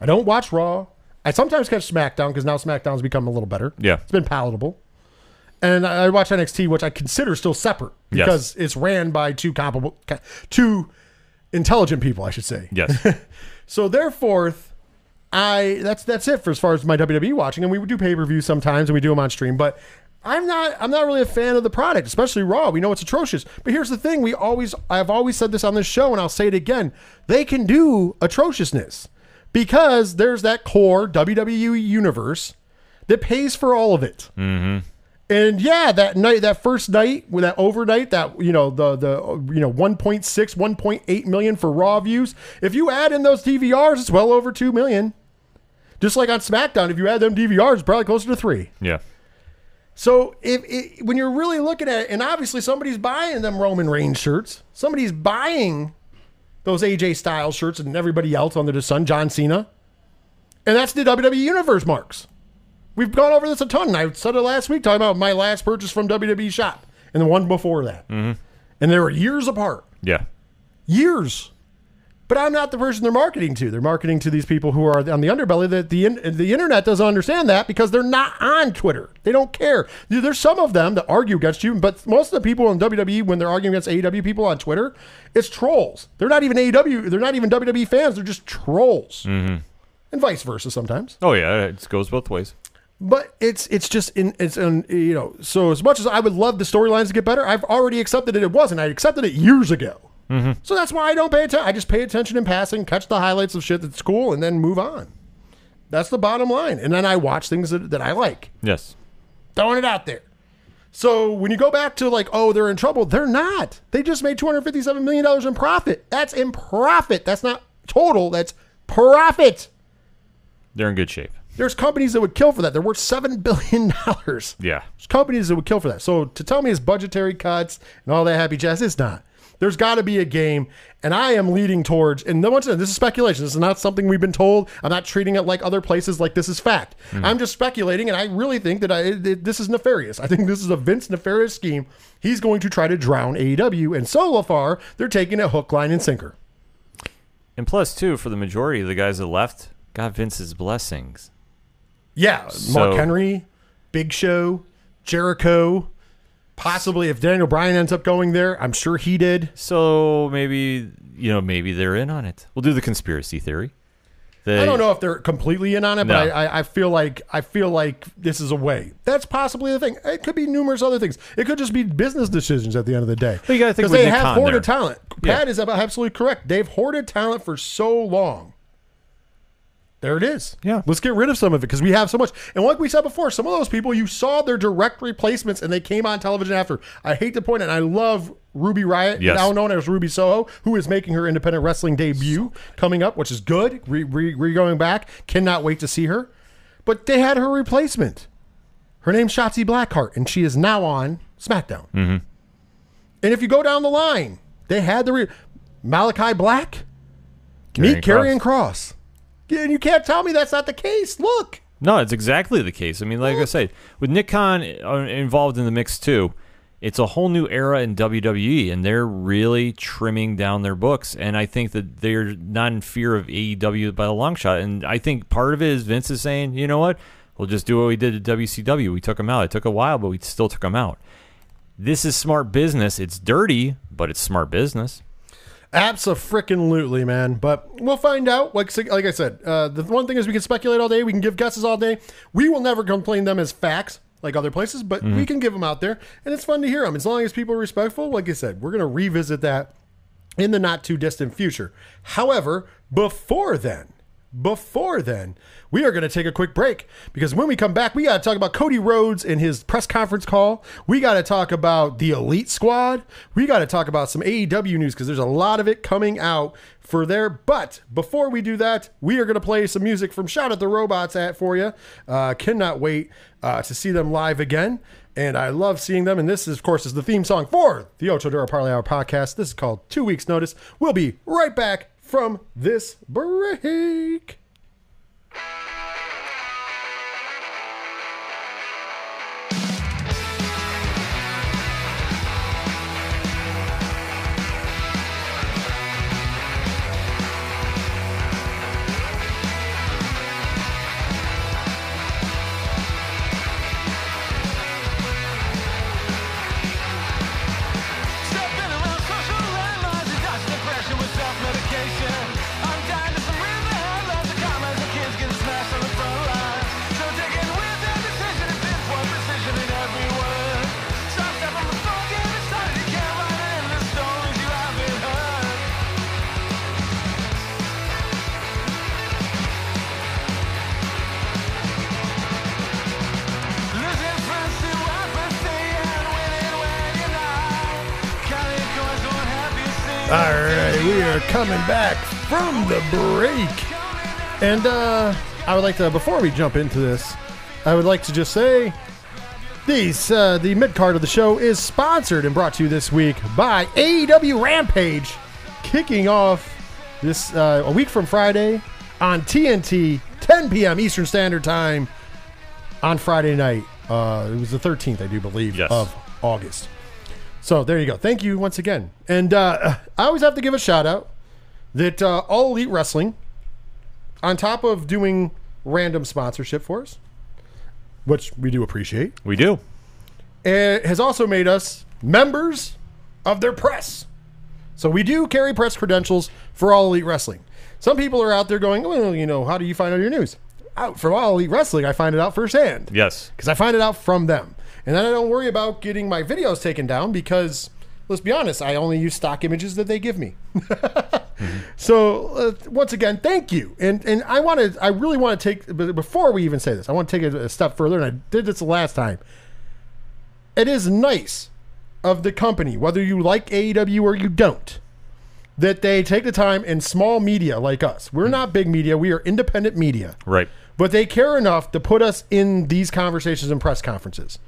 I don't watch Raw. I sometimes catch SmackDown because now SmackDown's become a little better. Yeah. it's been palatable. And I watch NXT, which I consider still separate Yes. because it's ran by two comparable, two intelligent people, I should say. Yes. So therefore, I that's that's it for as far as my WWE watching, and we do pay per views sometimes, and we do them on stream. But I'm not I'm not really a fan of the product, especially Raw. We know it's atrocious. But here's the thing: we always I've always said this on this show, and I'll say it again: they can do atrociousness because there's that core WWE universe that pays for all of it. Mm-hmm. And yeah, that night, that first night, with that overnight, that you know the the you know 1.6, 1.8 million for Raw views. If you add in those DVRs, it's well over two million. Just like on SmackDown, if you add them DVRs, probably closer to three. yeah. So if it, when you're really looking at it, and obviously somebody's buying them Roman Reigns shirts, somebody's buying those AJ Styles shirts and everybody else under the sun, John Cena, and that's the WWE Universe marks. We've gone over this a ton. I said it last week talking about my last purchase from WWE Shop and the one before that, mm-hmm. and they were years apart, Yeah. years. But I'm not the person they're marketing to. They're marketing to these people who are on the underbelly. That the the internet doesn't understand that because they're not on Twitter. They don't care. There's some of them that argue against you, but most of the people in WWE when they're arguing against AEW people on Twitter, it's trolls. They're not even AEW. They're not even WWE fans. They're just trolls, mm-hmm. and vice versa sometimes. Oh, yeah. It goes both ways. But it's it's just in it's in you know. So as much as I would love the storylines to get better, I've already accepted it. It wasn't. I accepted it years ago. Mm-hmm. So that's why I don't pay attention. I just pay attention in passing, catch the highlights of shit that's cool, and then move on. That's the bottom line. And then I watch things that, that I like. Yes. Throwing it out there. So when you go back to like, oh, they're in trouble, they're not. They just made $257 million in profit. That's in profit. That's not total. That's profit. They're in good shape. There's companies that would kill for that. They're worth $7 billion. Yeah. There's companies that would kill for that. So to tell me it's budgetary cuts and all that happy jazz, it's not. There's got to be a game, and I am leading towards. And no one's this is speculation. This is not something we've been told. I'm not treating it like other places. Like this is fact. Hmm. I'm just speculating, and I really think that I, it- this is nefarious. I think this is a Vince nefarious scheme. He's going to try to drown AEW, and so far they're taking a hook, line, and sinker. And plus, too, for the majority of the guys that left, got Vince's blessings. Yeah, Mark Henry, Big Show, Jericho. Possibly, if Daniel Bryan ends up going there, I'm sure he did. So maybe you know, maybe they're in on it. We'll do the conspiracy theory. They, I don't know if they're completely in on it, but No. I, I, I feel like I feel like this is a way. That's possibly the thing. It could be numerous other things. It could just be business decisions at the end of the day. But you gotta think because they Nick have Khan hoarded there. talent. Yeah. Pat is absolutely correct. They've hoarded talent for so long. There it is. Yeah. Let's get rid of some of it because we have so much. And like we said before, some of those people you saw their direct replacements and they came on television after. I hate to point it, and I love Ruby Riott, Yes. now known as Ruby Soho, who is making her independent wrestling debut coming up, which is good. Re, re, re going back. Cannot wait to see her. But they had her replacement. Her name's Shotzi Blackheart, and she is now on SmackDown. Mm-hmm. And if you go down the line, they had the re- Malachi Black, meet Karrion Kross. Yeah, and you can't tell me that's not the case. Look. No, it's exactly the case. I mean, like I said, with Nick Khan uh, involved in the mix too, it's a whole new era in WWE, and they're really trimming down their books. And I think that they're not in fear of AEW by a long shot. And I think part of it is Vince is saying, you know what, we'll just do what we did at WCW. We took them out. It took a while, but we still took them out. This is smart business. It's dirty, but it's smart business. Absolutely, man. But we'll find out. Like, like I said, uh, the one thing is we can speculate all day. We can give guesses all day. We will never complain them as facts like other places, but we can give them out there, and it's fun to hear them as long as people are respectful. Like I said, we're gonna revisit that in the not too distant future. However, before then, before then, we are going to take a quick break because when we come back, we got to talk about Cody Rhodes and his press conference call. We got to talk about the Elite Squad. We got to talk about some AEW news because there's a lot of it coming out for there. But before we do that, we are going to play some music from Shout at the Robots at for you. Uh, cannot wait uh, to see them live again. And I love seeing them. And this, is, of course, is the theme song for the Ocho Dura Parlay Hour podcast. This is called Two Weeks Notice. We'll be right back from this break. And uh, I would like to, before we jump into this, I would like to just say these, uh, the mid card of the show is sponsored and brought to you this week by AEW Rampage, kicking off this uh, a week from Friday on TNT, 10 p.m. Eastern Standard Time on Friday night. Uh, it was the 13th, I do believe, Yes. of August. So there you go. Thank you once again. And uh, I always have to give a shout out that uh, All Elite Wrestling, on top of doing random sponsorship for us, which we do appreciate, We do. it has also made us members of their press. So we do carry press credentials for All Elite Wrestling. Some people are out there going, well, you know, how do you find out your news? Out from All Elite Wrestling, I find it out firsthand Yes. because I find it out from them. And then I don't worry about getting my videos taken down because, let's be honest, I only use stock images that they give me. So uh, once again, thank you. And and I want to, I really want to take, before we even say this, I want to take it a step further. And I did this the last time. It is nice of the company, whether you like AEW or you don't, that they take the time in small media like us. We're not big media. We are independent media. Right. But they care enough to put us in these conversations and press conferences.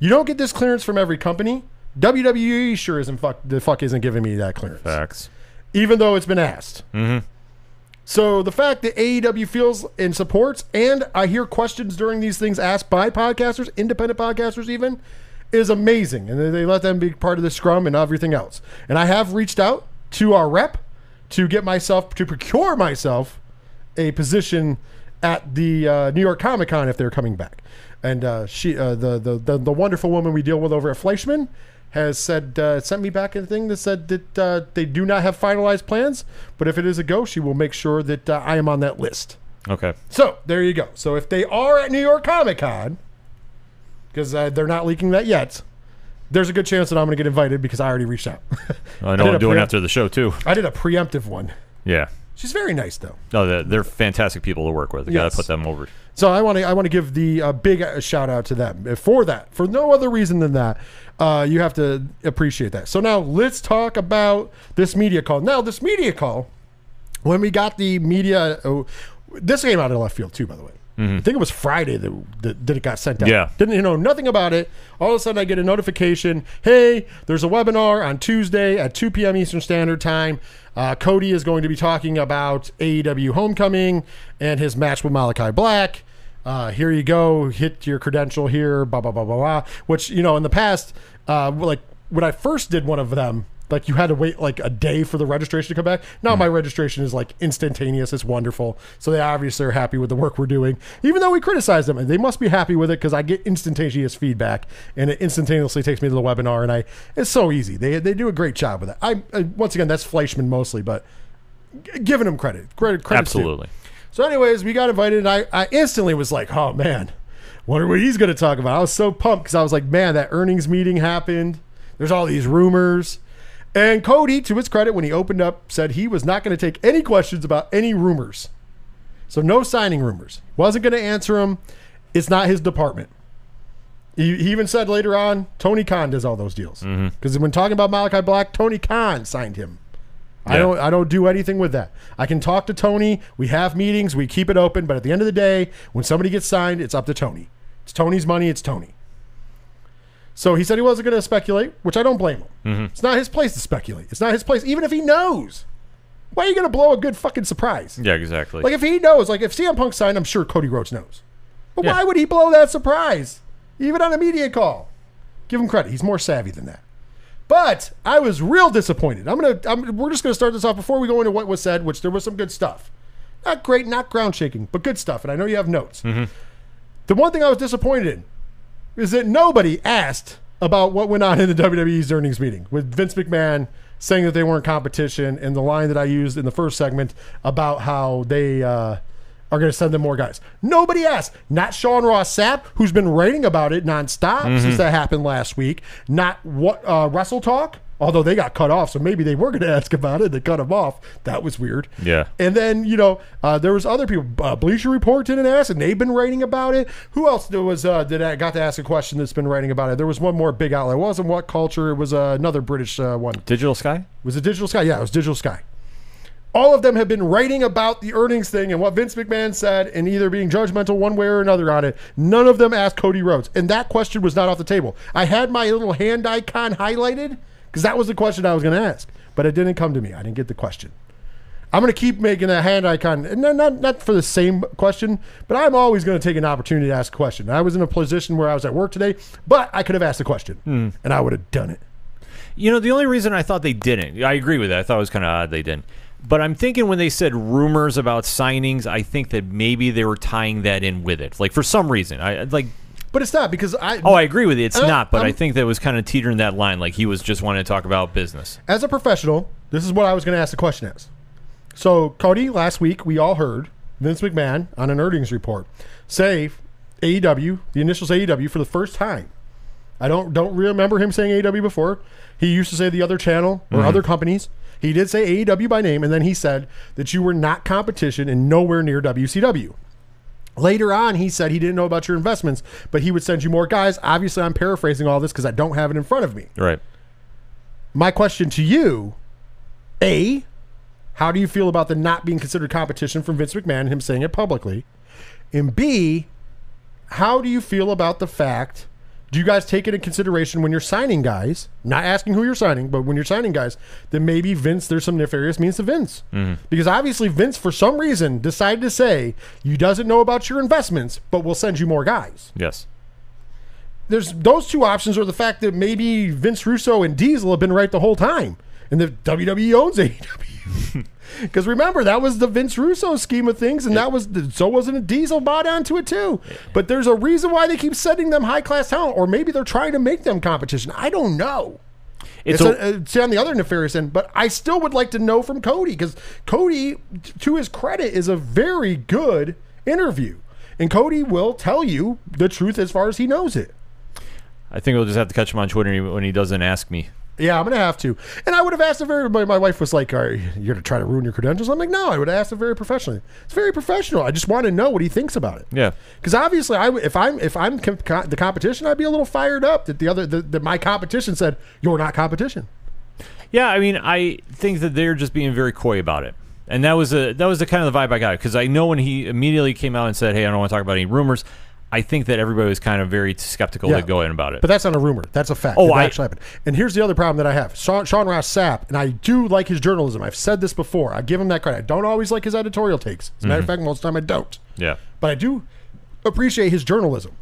You don't get this clearance from every company, WWE sure isn't fuck the fuck isn't giving me that clearance, Facts. even though it's been asked. Mm-hmm. So the fact that AEW feels and supports, and I hear questions during these things asked by podcasters, independent podcasters, even, is amazing, and they- let them be part of the scrum and everything else. And I have reached out to our rep to get myself to procure myself a position at the uh, New York Comic Con if they're coming back. And uh, she, uh, the, the the the wonderful woman we deal with over at Fleishman, has said uh, sent me back a thing that said that uh, they do not have finalized plans, but if it is a go, she will make sure that uh, I am on that list. Okay. So there you go. So if they are at New York Comic Con, because uh, they're not leaking that yet, there's a good chance that I'm going to get invited because I already reached out. I know a I'm doing after the show too. I did a preemptive one. Yeah. She's very nice though. No, they're, they're fantastic people to work with. You Yes. got to put them over. So I want to I want to give the uh, big uh, shout out to them Uh, for that. For no other reason than that, uh, you have to appreciate that. So now let's talk about this media call. Now this media call, when we got the media, oh, this came out of left field too, by the way. I think it was Friday that, that, that it got sent out. Yeah. Didn't you know nothing about it. All of a sudden, I get a notification hey, there's a webinar on Tuesday at 2 p.m. Eastern Standard Time. Uh, Cody is going to be talking about AEW Homecoming and his match with Malachi Black. Uh, here you go. Hit your credential here, blah, blah, blah, blah, blah. Which, you know, in the past, uh, like when I first did one of them, like you had to wait like a day for the registration to come back. Now my hmm. registration is like instantaneous. It's wonderful. So they obviously are happy with the work we're doing, even though we criticize them, and they must be happy with it because I get instantaneous feedback, and it instantaneously takes me to the webinar, and I it's so easy. They they do a great job with it. I, I once again that's Fleishman mostly, but g- giving them credit, credit, credit Absolutely. so, anyways, we got invited, and I, I instantly was like, oh man, wonder what he's going to talk about. I was so pumped because I was like, man, that earnings meeting happened. There's all these rumors. And Cody, to his credit, when he opened up, said he was not going to take any questions about any rumors. So, no signing rumors. Wasn't going to answer them. It's not his department. He, he even said later on, Tony Khan does all those deals. Mm-hmm. Because when talking about Malachi Black, Tony Khan signed him. I don't I don't do anything with that. I can talk to Tony. We have meetings. We keep it open. But at the end of the day, when somebody gets signed, it's up to Tony. It's Tony's money. It's Tony. So he said he wasn't going to speculate, which I don't blame him. Mm-hmm. It's not his place to speculate. It's not his place, even if he knows. Why are you going to blow a good fucking surprise? Yeah, exactly. Like if he knows, like if CM Punk signed, I'm sure Cody Rhodes knows. But Yeah. why would he blow that surprise? Even on a media call. Give him credit. He's more savvy than that. But I was real disappointed. I'm gonna. I'm, we're just gonna start this off before we go into what was said, which there was some good stuff. Not great, not ground shaking, but good stuff. And I know you have notes. Mm-hmm. The one thing I was disappointed in is that nobody asked about what went on in the WWE's earnings meeting with Vince McMahon saying that they weren't competition and the line that I used in the first segment about how they uh, are going to send them more guys. Nobody asked. Not Sean Ross Sapp, who's been writing about it nonstop since that happened last week. Not what uh, Wrestle Talk, although they got cut off, so maybe they were going to ask about it. They cut them off. That was weird. Yeah. And then you know uh, there was other people. Uh, Bleacher Report didn't ask, and they've been writing about it. Who else there was uh, did I got to ask a question that's been writing about it? There was one more big outlet. It wasn't What Culture. It was uh, another British uh, one. Digital Spy? Was it Digital Spy? Yeah, it was Digital Spy. All of them have been writing about the earnings thing and what Vince McMahon said, and either being judgmental one way or another on it. None of them asked Cody Rhodes, and that question was not off the table. I had my little hand icon highlighted because that was the question I was going to ask, but it didn't come to me. I didn't get the question. I'm going to keep making that hand icon, and not, not not for the same question, but I'm always going to take an opportunity to ask a question. I was in a position where I was at work today, but I could have asked a question, hmm. and I would have done it. You know, the only reason I thought they didn't, I agree with that. I thought it was kind of odd they didn't. But I'm thinking when they said rumors about signings, I think that maybe they were tying that in with it. Like for some reason, I like. But it's not because I. Oh, I agree with you. It's Uh, not, but i I'm- think that was kind of teetering that line. Like he was just wanting to talk about business. as a professional, this is what I was going to ask the question as. So, Cody, last week we all heard Vince McMahon on an earnings report say AEW, the initials AEW, for the first time. I don't don't remember him saying AEW before. He used to say the other channel or other companies. He did say AEW by name, and then he said that you were not competition and nowhere near WCW. Later on, he said he didn't know about your investments, but he would send you more guys. Obviously, I'm paraphrasing all this because I don't have it in front of me Right. my question to you a how do you feel about the not being considered competition from vince mcmahon and him saying it publicly and b how do you feel about the fact Do you guys take it in consideration when you're signing guys? Not asking who you're signing, but when you're signing guys, that maybe Vince, there's some nefarious means to Vince. Mm-hmm. Because obviously, Vince, for some reason, decided to say, you doesn't know about your investments, but we'll send you more guys. Yes. There's those two options, or the fact that maybe Vince Russo and Diesel have been right the whole time, and the WWE owns AEW. Because remember, that was the Vince Russo scheme of things, and that was the, so wasn't a Diesel bought onto it too. But there's a reason why they keep sending them high class talent, or maybe they're trying to make them competition. I don't know. It's, It's, a, a, uh, it's on the other nefarious end, but I still would like to know from Cody because Cody, to his credit, is a very good interview, and Cody will tell you the truth as far as he knows it. I think we'll just have to catch him on Twitter when he doesn't ask me. Yeah, I'm gonna have to. And I would have asked it very. My, my wife was like, "Are you you're gonna try to ruin your credentials?" I'm like, "No, I would have asked it very professionally. It's very professional. I just want to know what he thinks about it." Yeah. Because obviously, I if I'm if I'm com- co- the competition, I'd be a little fired up that the other that, that my competition said you're not competition. Yeah, I mean, I think that they're just being very coy about it, and that was a that was the kind of the vibe I got because I know when he immediately came out and said, "Hey, I don't want to talk about any rumors," I think that everybody was kind of very skeptical Yeah. to go in about it. But that's not a rumor. That's a fact. Oh, It I- actually happened. And here's the other problem that I have. Sean, Sean Ross Sapp, and I do like his journalism. I've said this before. I give him that credit. I don't always like his editorial takes. As a matter of mm-hmm. fact, most of the time I don't. yeah, But I do appreciate his journalism.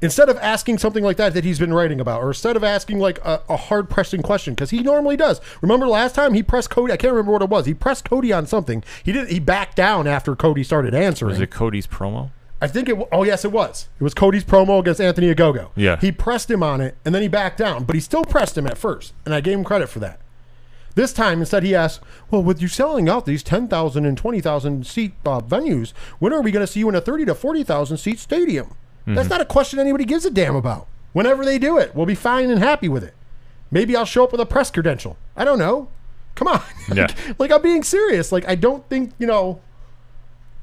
Instead of asking something like that that he's been writing about, or instead of asking like a, a hard pressing question, because he normally does. Remember last time he pressed Cody? I can't remember what it was. He pressed Cody on something. He did. He backed down after Cody started answering. was it Cody's promo? I think it. Oh yes, it was. It was Cody's promo against Anthony Ogogo. Yeah. He pressed him on it, and then he backed down, but he still pressed him at first, and I gave him credit for that. This time, instead, he asked, "Well, with you selling out these ten thousand and twenty thousand seat uh, venues, when are we going to see you in a thirty to forty thousand seat stadium?" That's not a question anybody gives a damn about. Whenever they do it, we'll be fine and happy with it. Maybe I'll show up with a press credential. I don't know. Come on. Yeah. like I'm being serious. Like I don't think you know.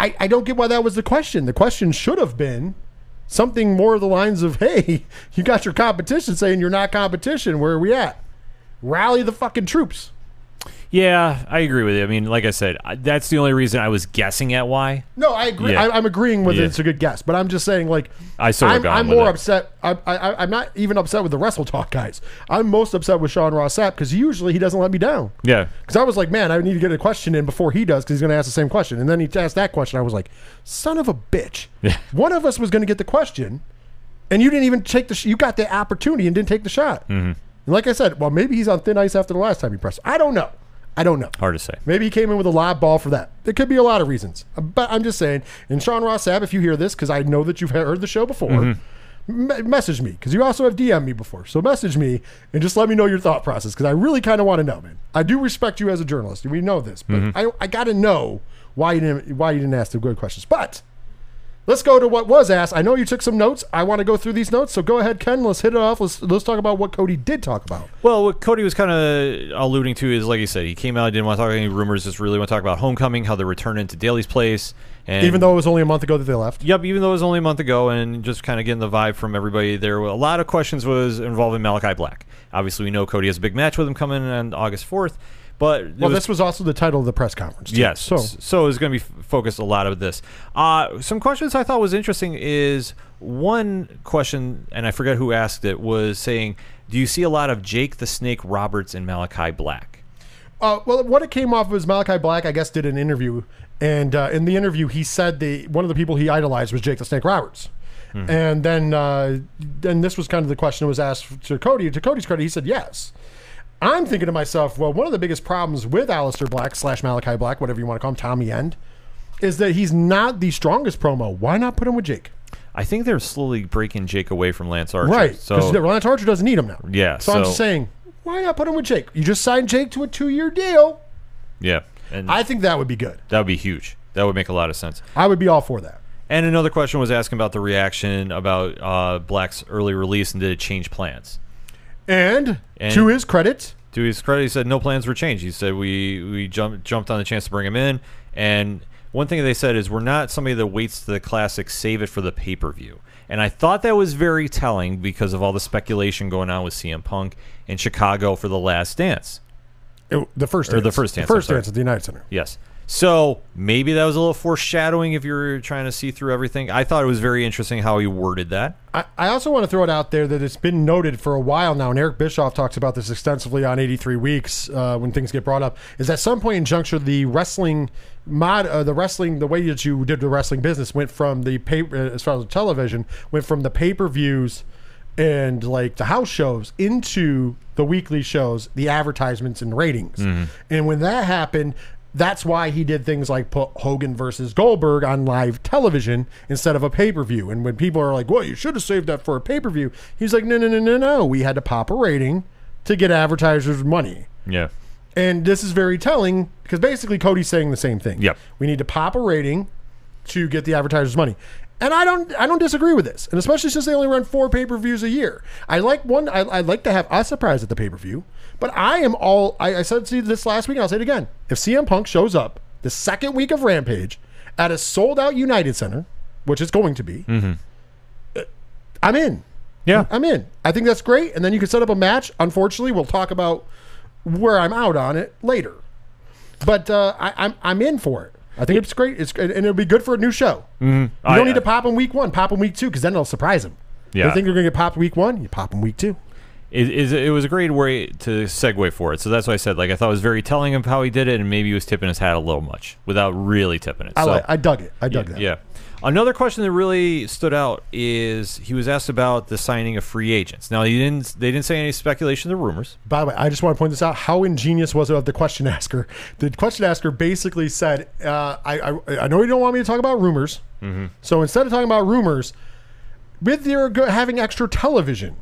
I, I don't get why that was the question. The question should have been something more of the lines of, hey, you got your competition saying you're not competition. Where are we at? Rally the fucking troops. Yeah, I agree with you. I mean, like I said, I- that's the only reason I was guessing at why. No, I agree. Yeah. I, I'm agreeing with Yeah. it. It's a good guess, but I'm just saying, like, I sort of I'm, gone I'm with more it. upset. I, I, I'm not even upset with the Wrestle Talk guys. I'm most upset with Sean Ross Sapp because usually he doesn't let me down. Yeah, Because I was like, man, I need to get a question in before he does because he's going to ask the same question. And then he asked that question. I was like, son of a bitch. Yeah. One of us was going to get the question, and you didn't even take the. Sh- you got the opportunity and didn't take the shot. Mm-hmm. And like I said, well, maybe he's on thin ice after the last time he pressed. I don't know. I don't know. hard to say. Maybe he came in with a live ball for that. There could be a lot of reasons. But I'm just saying, and Sean Ross Sapp, if you hear this, because I know that you've heard the show before, mm-hmm. me- message me, because you also have DM'd me before. So message me and just let me know your thought process, because I really kind of want to know, man. I do respect you as a journalist. We know this, but mm-hmm. I, I got to know why you didn't why you didn't ask the good questions. But let's go to what was asked. I know you took some notes. I want to go through these notes. So go ahead, Ken. Let's hit it off. Let's let's talk about what Cody did talk about. Well, what Cody was kind of alluding to is, like you said, he came out, didn't want to talk about any rumors, just really want to talk about Homecoming, how they're returning to Daily's Place, and Even though it was only a month ago that they left. Yep, even though it was only a month ago, and just kind of getting the vibe from everybody. There were a lot of questions was involving Malachi Black. Obviously, we know Cody has a big match with him coming on August fourth, but Well, was- this was also the title of the press conference. too. Yes. So So, it's going to be focused a lot of this. Uh, some questions I thought was interesting is one question, and I forget who asked it, was saying, "Do you see a lot of Jake the Snake Roberts and Malachi Black?" Uh, well, what it came off was Malachi Black, I guess, did an interview, and uh, in the interview, he said the one of the people he idolized was Jake the Snake Roberts. And then, uh, then this was kind of the question that was asked to Cody. To Cody's credit, he said yes. I'm thinking to myself, well, one of the biggest problems with Aleister Black slash Malachi Black, whatever you want to call him, Tommy End, is that he's not the strongest promo. Why not put him with Jake? I think they're slowly breaking Jake away from Lance Archer. Right, because So Lance Archer doesn't need him now. Yeah, So, I'm just saying, why not put him with Jake? You just signed Jake to a two-year deal. yeah, and I think that would be good. that would be huge. That would make a lot of sense. I would be all for that. And another question was asking about the reaction about uh, Black's early release and did it change plans? And, And- to his credit, to his credit, he said no plans were changed. He said we we jumped jumped on the chance to bring him in, and one thing they said is we're not somebody that waits to the classic, save it for the pay per view. And I thought that was very telling because of all the speculation going on with CM Punk in Chicago for the Last Dance. it- the first Or the dance. first dance, the first dance at the United Center. Yes. So maybe that was a little foreshadowing if you're trying to see through everything. I thought it was very interesting how he worded that. I, I also want to throw it out there that it's been noted for a while now, and Eric Bischoff talks about this extensively on 83 Weeks uh, when things get brought up. Is at some point in juncture, the wrestling mod, uh, the wrestling, the way that you did the wrestling business went from the pay, uh, as far as television, went from the pay per views and like the house shows into the weekly shows, the advertisements and ratings. And when that happened, that's why he did things like put Hogan versus Goldberg on live television instead of a pay per view. And when people are like, well, you should have saved that for a pay per view, he's like, no, no, no, no, no. We had to pop a rating to get advertisers money. Yeah. And this is very telling because basically Cody's saying the same thing. Yep. We need to pop a rating to get the advertisers money. And I don't I don't disagree with this. And especially since they only run four pay-per-views a year. I like one I I'd like to have a surprise at the pay-per-view, but I am all I, I said see this last week and I'll say it again. If CM Punk shows up the second week of Rampage at a sold out United Center, which it's going to be, uh, I'm in. Yeah. I'm in. I think that's great. And then you can set up a match. Unfortunately, we'll talk about where I'm out on it later. But uh, I, I'm I'm in for it. I think it's great. It's and it'll be good for a new show. You don't need to pop in week one. Pop in week two because then it'll surprise them. Yeah. They think you're going to get popped week one. You pop in week two. It, is- it was a great way to segue for it. So that's why I said, like, I thought it was very telling of how he did it, and maybe he was tipping his hat a little much without really tipping it. I so, like. I dug it. I dug that. Yeah. Another question that really stood out is he was asked about the signing of free agents. Now he didn't. They didn't say any speculation or rumors. By the way, I just want to point this out. How ingenious was it of the question asker? The question asker basically said, uh, I, I, I know you don't want me to talk about rumors. So instead of talking about rumors, with your having extra television,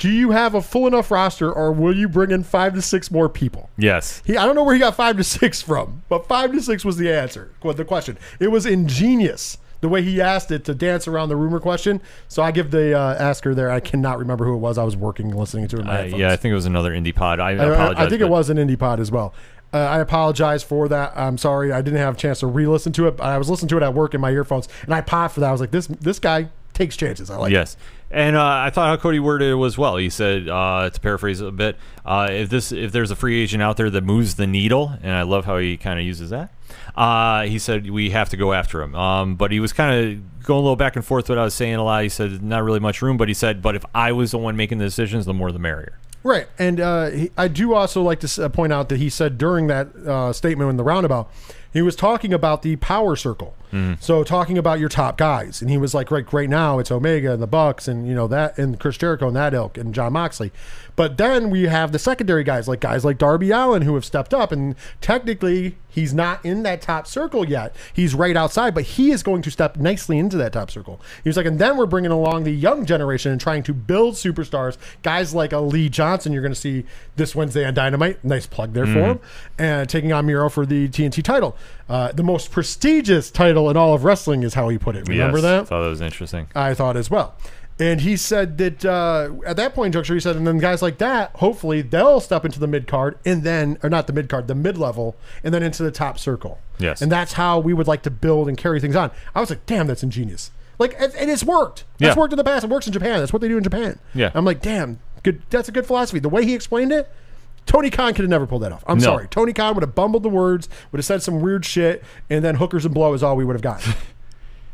do you have a full enough roster or will you bring in five to six more people? Yes. He, I don't know where he got five to six from, but five to six was the answer. The question. It was ingenious the way he asked it to dance around the rumor question. So I give the uh, asker there. I cannot remember who it was. I was working listening to it. Uh, yeah, I think it was another indie pod. I, I, apologize. I think it was an indie pod as well. Uh, I apologize for that. I'm sorry. I didn't have a chance to re-listen to it. I was listening to it at work in my earphones, and I popped for that. I was like, "This this guy takes chances." I like. it. And uh, I thought how Cody worded it was well. He said, uh, to paraphrase a bit, uh, if this if there's a free agent out there that moves the needle, and I love how he kind of uses that. Uh, he said we have to go after him. Um, but he was kind of going a little back and forth. What I was saying a lot. He said not really much room, but he said, but if I was the one making the decisions, the more the merrier. Right, and uh, he, I do also like to uh, point out that he said during that statement in the roundabout, he was talking about the power circle. Hmm. So talking about your top guys, and he was like, right, right now it's Omega and the Bucks, and you know that, and Chris Jericho and that ilk, and Jon Moxley. But then we have the secondary guys, like guys like Darby Allin, who have stepped up, and technically he's not in that top circle yet. He's right outside, but he is going to step nicely into that top circle. He was like, and then we're bringing along the young generation and trying to build superstars, guys like a Lee Johnson. You're going to see this Wednesday on Dynamite. Nice plug there for hmm. him, and taking on Miro for the TNT title, uh, the most prestigious title in all of wrestling, is how he put it. Remember Yes, that? I thought that was interesting. I thought as well. And he said that uh, at that point, in juncture, he said, and then guys like that, hopefully they'll step into the mid card and then, or not the mid card, the mid level, and then into the top circle. Yes. And that's how we would like to build and carry things on. I was like, damn, that's ingenious. Like, and and it's worked. It's Yeah. worked in the past. It works in Japan. That's what they do in Japan. Yeah. I'm like, damn, good. That's a good philosophy. The way he explained it, Tony Khan could have never pulled that off. I'm No. sorry. Tony Khan would have bumbled the words, would have said some weird shit, and then hookers and blow is all we would have gotten.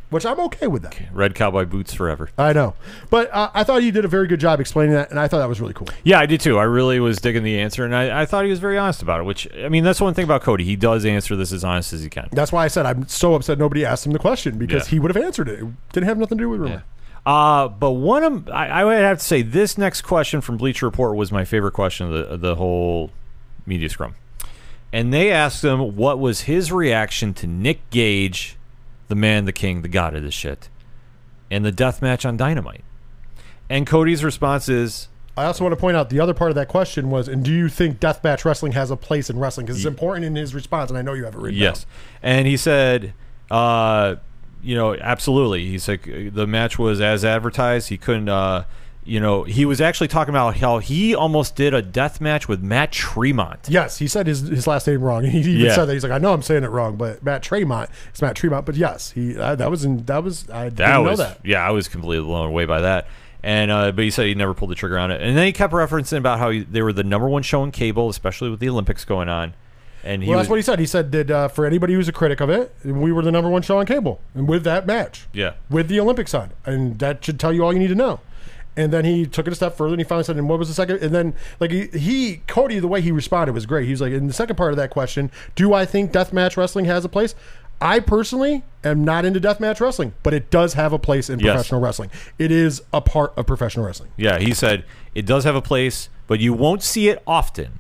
Which I'm okay with that. Red cowboy boots forever. I know, but uh, I thought he did a very good job explaining that, and I thought that was really cool. Yeah, I did too. I really was digging the answer, and I, I thought he was very honest about it. Which I mean, that's one thing about Cody. He does answer this as honest as he can. That's why I said I'm so upset nobody asked him the question because Yeah. he would have answered it. It didn't have nothing to do with rumor. Uh, but one of I, I would have to say this next question from Bleacher Report was my favorite question of the the whole media scrum, and they asked him what was his reaction to Nick Gage, the man, the king, the god of this shit, and the death match on Dynamite. And Cody's response is, I also want to point out the other part of that question was, and do you think deathmatch wrestling has a place in wrestling? Because it's important in his response, and I know you have it written Yes, and he said, uh, you know, absolutely. He's like, the match was as advertised. He couldn't, uh, you know, he was actually talking about how he almost did a death match with Matt Tremont. Yes, he said his, his last name wrong. He even Yeah. said that he's like, I know I'm saying it wrong, but Matt Tremont, it's Matt Tremont. But yes, he uh, that was in that was I That didn't was, know that. yeah, I was completely blown away by that. And uh, but he said he never pulled the trigger on it. And then he kept referencing about how he, they were the number one show in cable, especially with the Olympics going on. And he well, was, that's what he said. He said that uh, for anybody who's a critic of it, we were the number one show on cable, and with that match, Yeah. with the Olympic side, and that should tell you all you need to know. And then he took it a step further, and he finally said, "And what was the second? And then, like he, he Cody, the way he responded was great. He was like, "In the second part of that question, do I think deathmatch wrestling has a place?" I personally am not into deathmatch wrestling, but it does have a place in Yes. professional wrestling. It is a part of professional wrestling. Yeah, he said it does have a place, but you won't see it often,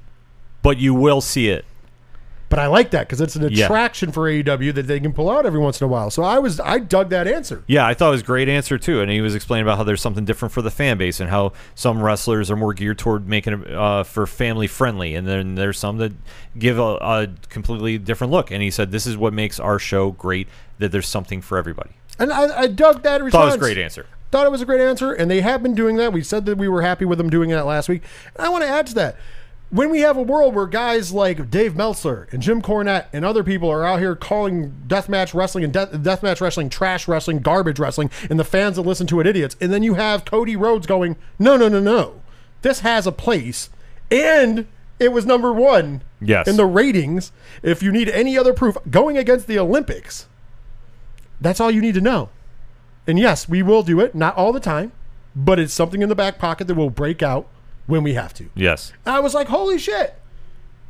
but you will see it. But I like that because it's an Yeah. attraction for AEW that they can pull out every once in a while. So I was I dug that answer. Yeah, I thought it was a great answer too, and he was explaining about how there's something different for the fan base and how some wrestlers are more geared toward making it uh, for family friendly, and then there's some that give a, a completely different look. And he said this is what makes our show great that there's something for everybody. And I, I dug that response. Thought it was a great answer. Thought it was a great answer, and they have been doing that. We said that we were happy with them doing that last week. And I want to add to that. When we have a world where guys like Dave Meltzer and Jim Cornette and other people are out here calling deathmatch wrestling and death, deathmatch wrestling trash wrestling, garbage wrestling, and the fans that listen to it idiots, and then you have Cody Rhodes going, no, no, no, no, this has a place, and it was number one Yes. in the ratings. If you need any other proof, going against the Olympics, that's all you need to know. And yes, we will do it, not all the time, but it's something in the back pocket that will break out when we have to. Yes. And I was like, holy shit.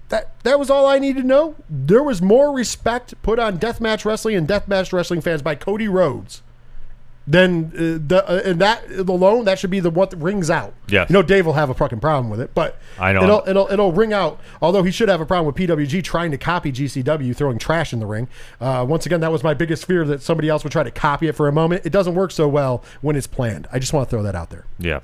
That that was all I needed to know. There was more respect put on deathmatch wrestling and deathmatch wrestling fans by Cody Rhodes than uh, the uh, and that alone that should be the what rings out. Yeah. You know Dave will have a fucking problem with it, but I know. it'll it'll it'll ring out. Although he should have a problem with PWG trying to copy GCW throwing trash in the ring. Uh, once again, that was my biggest fear that somebody else would try to copy it for a moment. It doesn't work so well when it's planned. I just want to throw that out there. Yeah.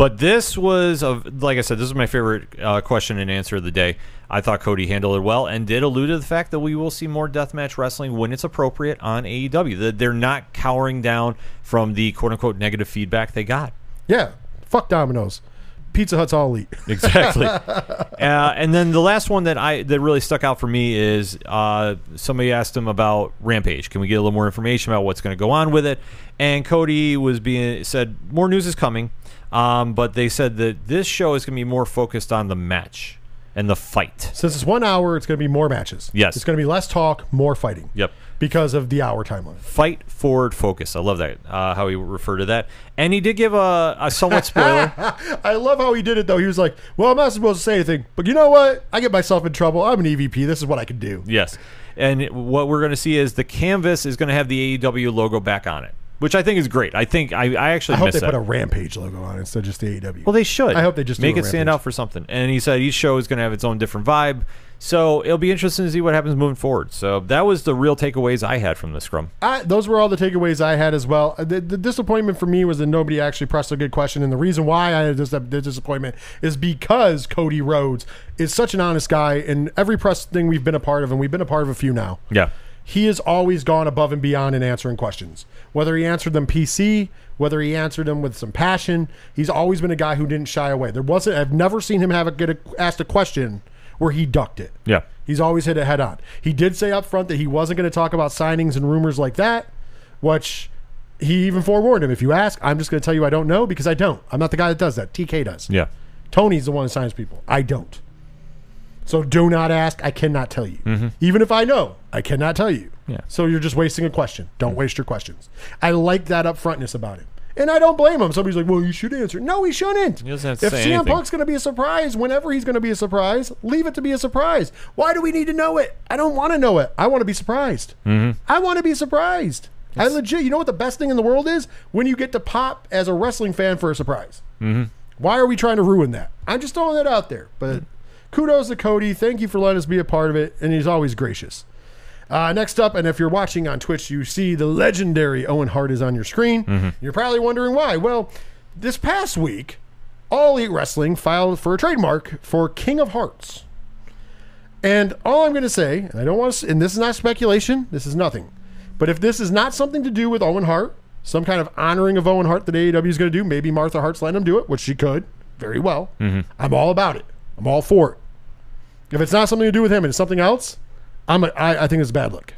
But this was, a, like I said, this is my favorite uh, question and answer of the day. I thought Cody handled it well and did allude to the fact that we will see more deathmatch wrestling when it's appropriate on AEW. They're not cowering down from the quote unquote negative feedback they got. Yeah, fuck Domino's. Pizza Hut's all elite. Exactly. uh, and then the last one that I that really stuck out for me is uh, somebody asked him about Rampage. Can we get a little more information about what's going to go on with it? And Cody was being said more news is coming, um, but they said that this show is going to be more focused on the match and the fight. Since it's one hour, it's going to be more matches. Yes. It's going to be less talk, more fighting. Yep. Because of the hour time limit. Fight forward focus. I love that uh, how he referred to that. And he did give a, a somewhat spoiler. I love how he did it, though. He was like, well, I'm not supposed to say anything, but you know what? I get myself in trouble. I'm an EVP. This is what I can do. Yes. And what we're going to see is the canvas is going to have the AEW logo back on it, which I think is great. I think I, I actually I hope they that. put a Rampage logo on it instead of just the AEW. well, they should. I hope they just make it stand out for something. And he said each show is going to have its own different vibe. So it'll be interesting to see what happens moving forward. So that was the real takeaways I had from the scrum. I, those were all the takeaways I had as well. Uh, the, the disappointment for me was that nobody actually pressed a good question, and the reason why I had this disappointment is because Cody Rhodes is such an honest guy, and every press thing we've been a part of, and we've been a part of a few now. Yeah. He has always gone above and beyond in answering questions. Whether he answered them PC, whether he answered them with some passion, he's always been a guy who didn't shy away. There wasn't. I've never seen him have a get a, asked a question where he ducked it. Yeah. He's always hit it head on. He did say up front that he wasn't going to talk about signings and rumors like that, which he even forewarned him. If you ask, I'm just going to tell you I don't know because I don't. I'm not the guy that does that. TK does. Yeah. Tony's the one that signs people. I don't. So do not ask. I cannot tell you. Mm-hmm. Even if I know, I cannot tell you. Yeah. So you're just wasting a question. Don't waste your questions. I like that upfrontness about him. And I don't blame him. Somebody's like, well, you should answer. No, he shouldn't. He doesn't have to if say CM anything. Punk's going to be a surprise, whenever he's going to be a surprise, leave it to be a surprise. Why do we need to know it? I don't want to know it. I want to be surprised. Mm-hmm. I want to be surprised. I legit, you know what the best thing in the world is? When you get to pop as a wrestling fan for a surprise. Mm-hmm. Why are we trying to ruin that? I'm just throwing that out there. But kudos to Cody. Thank you for letting us be a part of it. And he's always gracious. Uh, next up, and if you're watching on Twitch, you see the legendary Owen Hart is on your screen. You're probably wondering why. Well, this past week, All Elite Wrestling filed for a trademark for King of Hearts. And all I'm going to say, and I don't want to, and this is not speculation, this is nothing. But if this is not something to do with Owen Hart, some kind of honoring of Owen Hart that AEW is going to do, maybe Martha Hart's letting him do it, which she could very well. I'm all about it. I'm all for it. If it's not something to do with him and it's something else, I'm a, I, I think it's a bad look.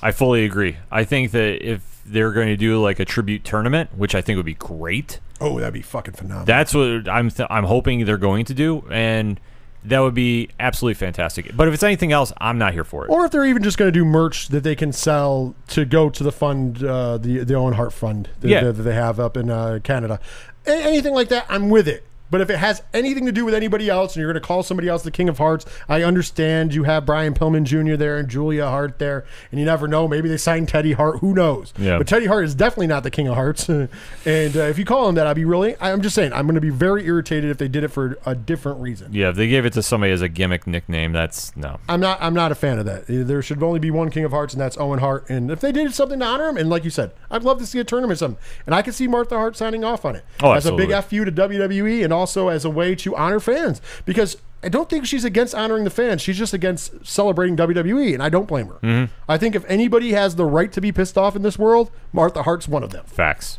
I fully agree. I think that if they're going to do like a tribute tournament, which I think would be great, Oh, that'd be fucking phenomenal. that's what I'm th- I'm hoping they're going to do. And That would be absolutely fantastic. But if it's anything else, I'm not here for it. Or if they're even just going to do merch that they can sell to go to the fund, uh, the the Owen Hart Fund that, Yeah. that they have up in uh, Canada, A- anything like that, I'm with it. But if it has anything to do with anybody else, and you're going to call somebody else the King of Hearts, I understand you have Brian Pillman Jr. there and Julia Hart there, and you never know. Maybe they signed Teddy Hart. Who knows? Yeah. But Teddy Hart is definitely not the King of Hearts. and uh, if you call him that, I'd be really. I'm just saying, I'm going to be very irritated if they did it for a different reason. yeah, if they gave it to somebody as a gimmick nickname, that's no. I'm not. I'm not a fan of that. There should only be one King of Hearts, and that's Owen Hart. And if they did something to honor him, and like you said, I'd love to see a tournament or something. And I could see Martha Hart signing off on it Oh, as a big absolutely. fu to WWE, and also as a way to honor fans. Because I don't think she's against honoring the fans. She's just against celebrating WWE, and I don't blame her. Mm-hmm. I think if anybody has the right to be pissed off in this world, Martha Hart's one of them Facts.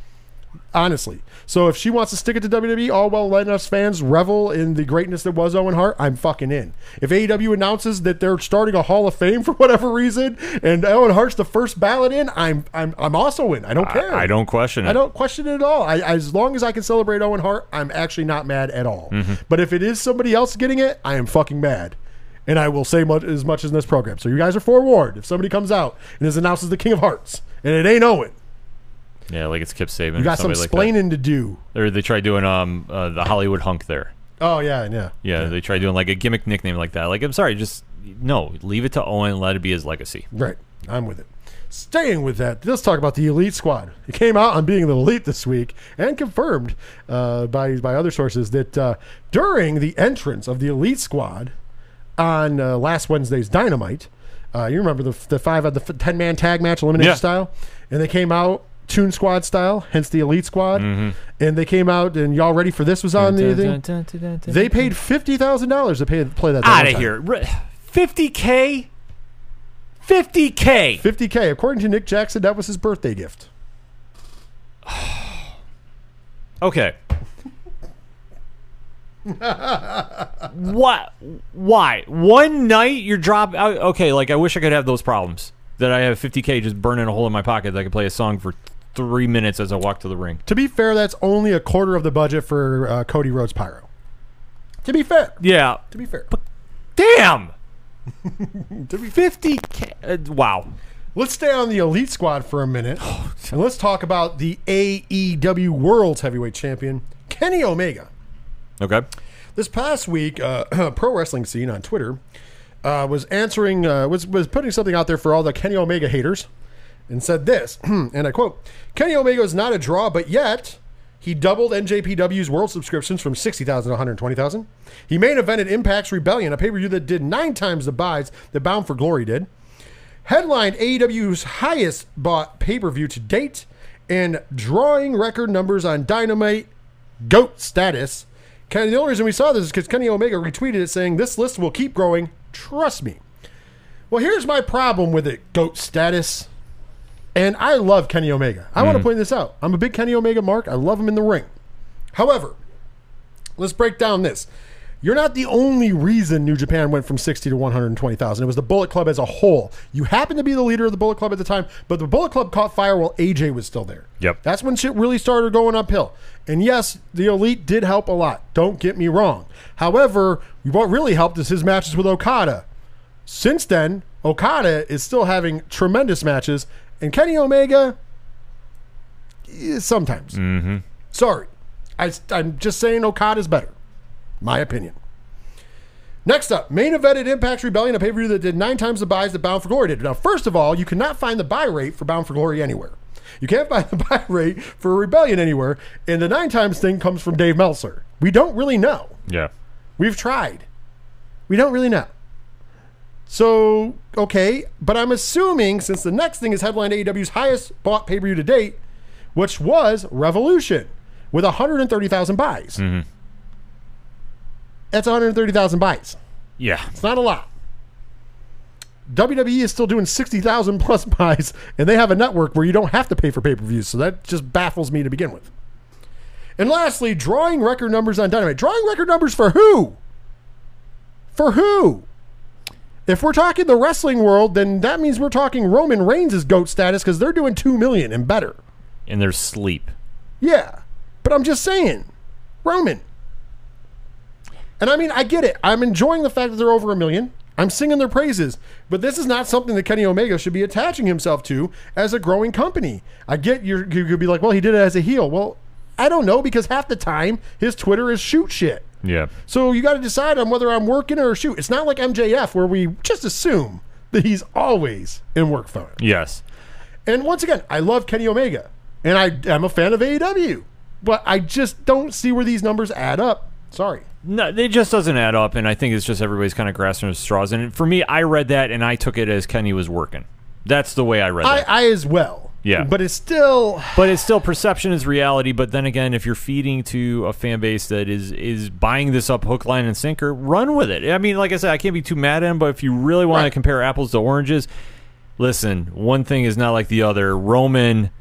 Honestly. So if she wants to stick it to WWE, all well letting us fans revel in the greatness that was Owen Hart, I'm fucking in. If AEW announces that they're starting a Hall of Fame for whatever reason, and Owen Hart's the first ballot in, I'm I'm I'm also in. I don't care. I, I don't question it. I don't question it at all. I, as long as I can celebrate Owen Hart, I'm actually not mad at all. Mm-hmm. But if it is somebody else getting it, I am fucking mad. And I will say much, as much as in this program. So you guys are forewarned. If somebody comes out and is announced as the King of Hearts, and it ain't Owen, Yeah, like it's Kip Sabian. you got some like that. explaining to do. Or they tried doing um uh, the Hollywood hunk there. Oh yeah, yeah. Yeah, they tried doing like a gimmick nickname like that. Like, I'm sorry, just no, leave it to Owen. Let it be his legacy. Right. I'm with it. Staying with that, let's talk about the Elite Squad. It came out on being the Elite this week and confirmed uh, by by other sources that uh, during the entrance of the Elite Squad on uh, last Wednesday's Dynamite, uh, you remember the the five the ten man tag match elimination Yeah. style, and they came out Toon Squad style, hence the Elite Squad, Mm-hmm. and they came out and y'all ready for this was on the thing. They paid fifty thousand dollars to pay play that. out of here. Fifty k. Fifty k. 50k according to Nick Jackson that was his birthday gift Okay. what? Why? One night you're drop. I- Okay, like I wish I could have those problems. That I have 50k just burning a hole in my pocket. That I could play a song for three minutes as I walk to the ring. To be fair, that's only a quarter of the budget for uh, Cody Rhodes Pyro. To be fair, Yeah. to be fair, Damn. 50k. Uh, wow. let's stay on the Elite Squad for a minute, and let's talk about the AEW World's Heavyweight Champion Kenny Omega. Okay. This past week, uh, pro wrestling scene on Twitter uh, was answering uh, was was putting something out there for all the Kenny Omega haters, and said this, and I quote: "Kenny Omega is not a draw, but yet." He doubled NJPW's world subscriptions from 60,000 to 120,000. He main evented Impact's Rebellion, a pay per view that did nine times the buys that Bound for Glory did. Headlined AEW's highest bought pay per view to date and drawing record numbers on Dynamite GOAT status. Kenny, the only reason we saw this is because Kenny Omega retweeted it saying, This list will keep growing. Trust me. Well, here's my problem with it GOAT status. And I love Kenny Omega. I want to mm. point this out. I'm a big Kenny Omega mark. I love him in the ring. However, let's break down this. You're not the only reason New Japan went from 60 to 120,000. It was the Bullet Club as a whole. You happen to be the leader of the Bullet Club at the time, but the Bullet Club caught fire while AJ was still there. Yep. That's when shit really started going uphill. And yes, the Elite did help a lot. Don't get me wrong. However, what really helped is his matches with Okada. Since then, Okada is still having tremendous matches, and Kenny Omega, eh, sometimes. Mm-hmm. Sorry. I, I'm just saying Okada's better. My opinion. Next up, main event at Impact Rebellion, a pay per view that did nine times the buys that Bound for Glory did. Now, first of all, you cannot find the buy rate for Bound for Glory anywhere. You can't find the buy rate for Rebellion anywhere, and the nine times thing comes from Dave Meltzer. We don't really know. Yeah. We've tried. We don't really know. So, okay, but I'm assuming since the next thing is headline AEW's highest bought pay per view to date, which was Revolution with 130,000 buys. Mm-hmm. That's 130,000 buys. Yeah. It's not a lot. WWE is still doing 60,000 plus buys, and they have a network where you don't have to pay for pay per views. So that just baffles me to begin with. And lastly, drawing record numbers on Dynamite. Drawing record numbers for who? For who? If we're talking the wrestling world, then that means we're talking Roman Reigns' GOAT status because they're doing 2 million and better. And their sleep. Yeah. But I'm just saying, Roman. And I mean, I get it. I'm enjoying the fact that they're over a million. I'm singing their praises, but this is not something that Kenny Omega should be attaching himself to as a growing company. I get you're, you could be like, well, he did it as a heel. Well, I don't know because half the time his Twitter is shoot shit. Yeah. So you got to decide on whether I'm working or shoot. It's not like MJF where we just assume that he's always in work phone. Yes. And once again, I love Kenny Omega, and I am a fan of AEW, but I just don't see where these numbers add up. Sorry. No, it just doesn't add up, and I think it's just everybody's kind of grasping at straws. And for me, I read that and I took it as Kenny was working. That's the way I read I, that. I as well. Yeah. But it's still. but it's still perception is reality. But then again, if you're feeding to a fan base that is is buying this up hook, line, and sinker, run with it. I mean, like I said, I can't be too mad at him. But if you really want to compare apples to oranges, listen, one thing is not like the other. Roman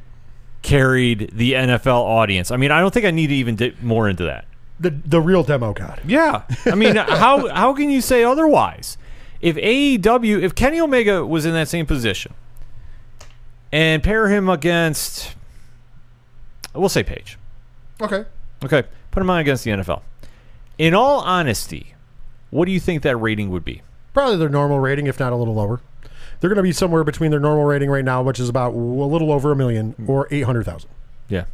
carried the NFL audience. I mean, I don't think I need to even dip more into that. The, the real demo god. Yeah, I mean, how how can you say otherwise? If AEW, if Kenny Omega was in that same position, and pair him against, we'll say Page. Okay. Okay, put him on against the NFL. In all honesty, what do you think that rating would be? Probably their normal rating, if not a little lower. They're going to be somewhere between their normal rating right now, which is about a little over a million, mm. or 800,000. Yeah,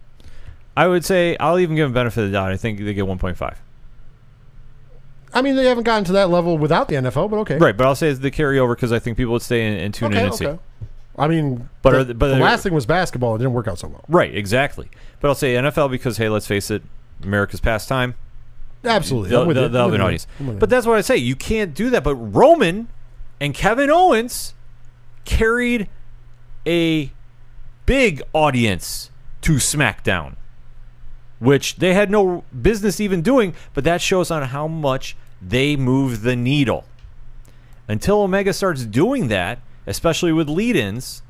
I would say I'll even give them benefit of the doubt. I think they get 1.5. I mean, they haven't gotten to that level without the NFL, but okay. Right, but I'll say it's the carryover because I think people would stay in and tune in Okay, and see. I mean, But the, but the last thing was basketball. It didn't work out so well. Right, exactly. But I'll say NFL because hey, let's face it, America's pastime. Absolutely. They'll, I'm with they'll, they'll I'm have an audience. I'm with you. But that's what I say. You can't do that. But Roman and Kevin Owens carried a big audience to SmackDown, which they had no business even doing. But that shows on how much they move the needle. Until Omega starts doing that, especially with lead-ins,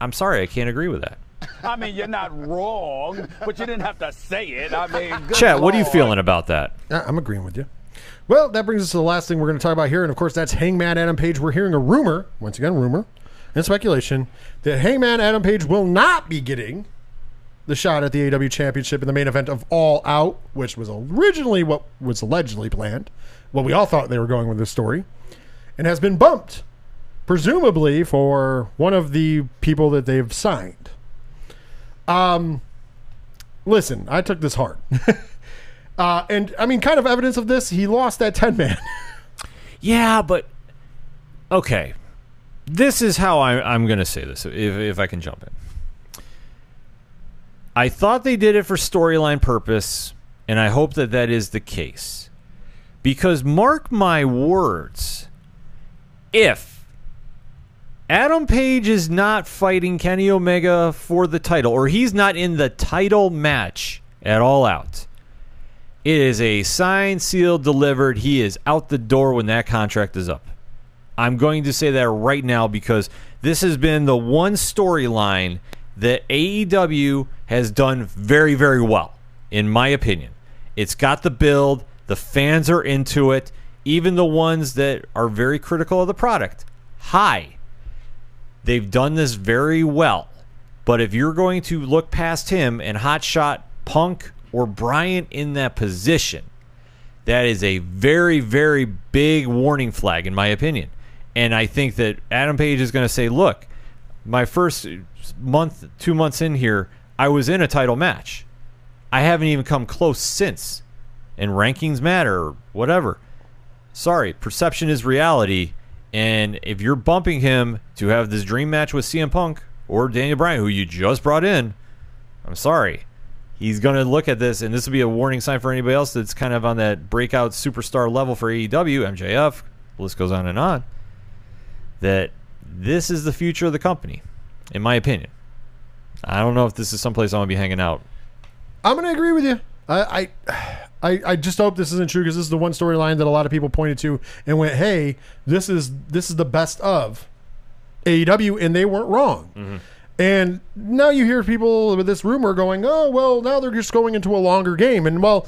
I'm sorry, I can't agree with that. I mean, you're not wrong, but you didn't have to say it. I mean, good Chat, what are you feeling about that? I'm agreeing with you. Well, that brings us to the last thing we're going to talk about here, and of course, that's Hangman Adam Page. We're hearing a rumor, once again, rumor and speculation, that Hangman Adam Page will not be getting the shot at the AW Championship in the main event of All Out, which was originally what was allegedly planned, what we all thought they were going with this story, and has been bumped, presumably for one of the people that they've signed. Um, listen, I took this hard. Uh, and I mean, kind of evidence of this, he lost that 10 man. Yeah, but okay. This is how I, I'm going to say this, if, if I can jump in. I thought they did it for storyline purpose, and I hope that that is the case. Because mark my words, if Adam Page is not fighting Kenny Omega for the title, or he's not in the title match at All Out, it is a signed, sealed, delivered. He is out the door when that contract is up. I'm going to say that right now because this has been the one storyline that AEW has done very, very well, in my opinion. It's got the build, the fans are into it, even the ones that are very critical of the product. Hi. They've done this very well. But if you're going to look past him and hotshot Punk or Bryant in that position, that is a very, very big warning flag, in my opinion. And I think that Adam Page is going to say, look, my first month, two months in here, I was in a title match. I haven't even come close since. And rankings matter, or whatever. Sorry, perception is reality. And if you're bumping him to have this dream match with CM Punk or Daniel Bryan, who you just brought in, I'm sorry. He's going to look at this, and this will be a warning sign for anybody else that's kind of on that breakout superstar level for AEW, MJF, the list goes on and on, that this is the future of the company, in my opinion. I don't know if this is someplace I'm going to be hanging out. I'm going to agree with you. I, I, I, I just hope this isn't true because this is the one storyline that a lot of people pointed to and went, "Hey, this is this is the best of AEW," and they weren't wrong. Mm-hmm. And now you hear people with this rumor going, "Oh, well, now they're just going into a longer game." And well,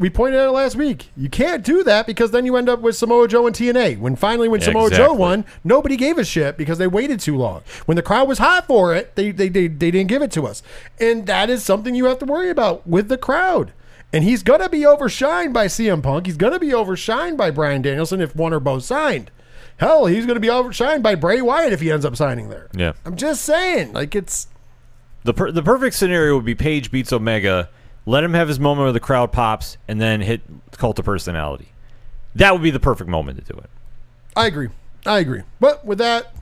we pointed out last week, you can't do that because then you end up with Samoa Joe and TNA. When finally, when Samoa Joe won, nobody gave a shit because they waited too long. When the crowd was hot for it, they they they, they didn't give it to us, and that is something you have to worry about with the crowd. And he's going to be overshined by CM Punk. He's going to be overshined by Bryan Danielson if one or both signed. Hell, he's going to be overshined by Bray Wyatt if he ends up signing there. Yeah. I'm just saying, like it's The per- the perfect scenario would be Page beats Omega, let him have his moment where the crowd pops, and then hit Cult of Personality. That would be the perfect moment to do it. I agree. I agree. But with that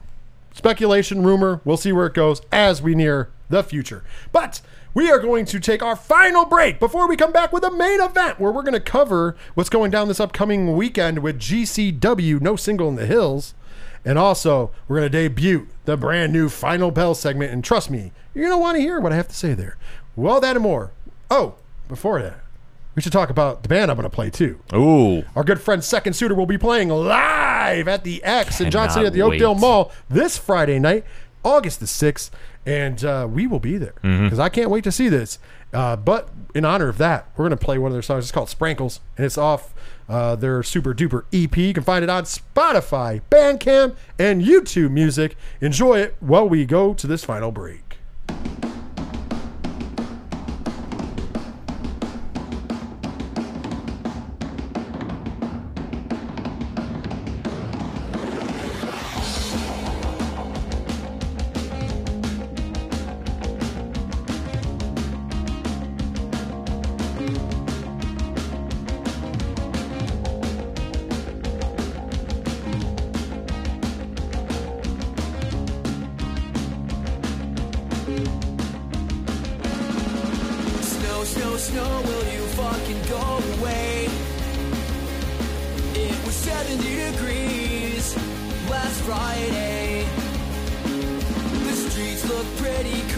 speculation, rumor, we'll see where it goes as we near the future. But we are going to take our final break before we come back with a main event where we're going to cover what's going down this upcoming weekend with GCW No Signal in the Hills. And also, we're going to debut the brand new Final Bell segment. And trust me, you're going to want to hear what I have to say there. Well, that and more. Oh, before that, we should talk about the band I'm going to play too. Ooh. Our good friend Second Suitor will be playing live at the X in Johnson City at the Cannot Oakdale wait. Mall this Friday night, August the 6th. And uh, we will be there Mm-hmm. because I can't wait to see this. Uh, but in honor of that, we're going to play one of their songs. It's called Sprankles, and it's off uh, their super duper EP. You can find it on Spotify, Bandcamp, and YouTube Music. Enjoy it while we go to this final break.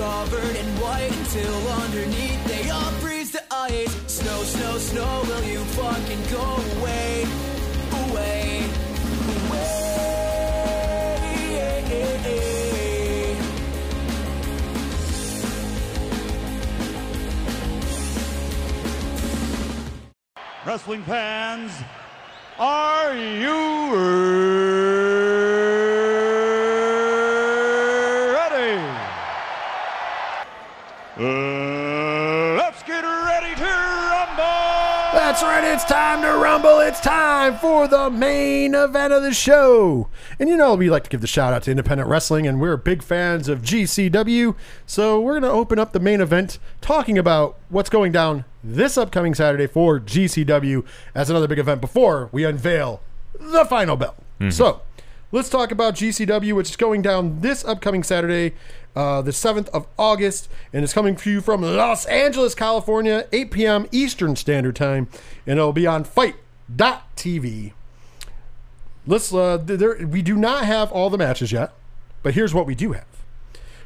Covered in white until underneath they all freeze to ice. Snow, snow, snow, will you fucking go away? Away. Away. Wrestling fans, are you ready? Uh, let's get ready to rumble! That's right, it's time to rumble. It's time for the main event of the show. And you know, we like to give the shout out to independent wrestling, and we're big fans of GCW. So we're going to open up the main event talking about what's going down this upcoming Saturday for GCW as another big event before we unveil the final bell. Mm-hmm. So let's talk about GCW, which is going down this upcoming Saturday, uh, the 7th of August, and it's coming to you from Los Angeles, California, 8 p.m. Eastern Standard Time, and it'll be on FITE.tv. Let's. Uh, there, we do not have all the matches yet, but here's what we do have.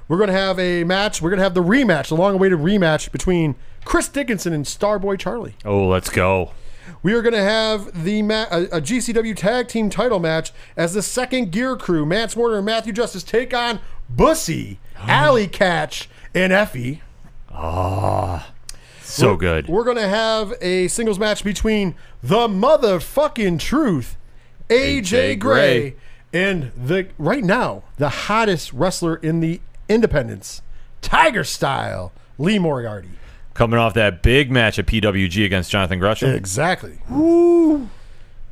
We're going to have a match. We're going to have the rematch, the long-awaited rematch between Chris Dickinson and Starboy Charlie. Oh, let's go. We are going to have the ma- a, a GCW Tag Team Title match as the second Gear Crew, Mance Warner and Matthew Justice, take on Bussy, Allie Katch, and Effy. Ah, So good. We're going to have a singles match between the motherfucking truth, AJ, AJ Gray, Gray. and the right now the hottest wrestler in the independents, Tiger Style, Lee Moriarty. Coming off that big match at PWG against Jonathan Gresham. Exactly. Woo.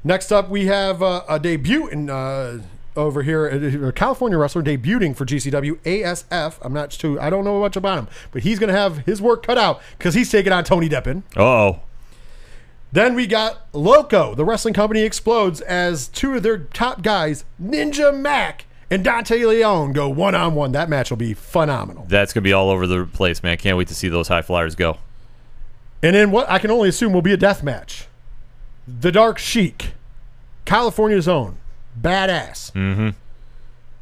Next up, we have uh, a debut in uh, over here, a California wrestler debuting for GCW ASF. I'm not too, I don't know much about him, but he's going to have his work cut out because he's taking on Tony Deppen. oh. Then we got Loco. The wrestling company explodes as two of their top guys, Ninja Mack and Dante Leone, go one on one. That match will be phenomenal. That's going to be all over the place, man. Can't wait to see those high flyers go. And then what I can only assume will be a death match. The Dark Sheik, California's own, badass, mm-hmm.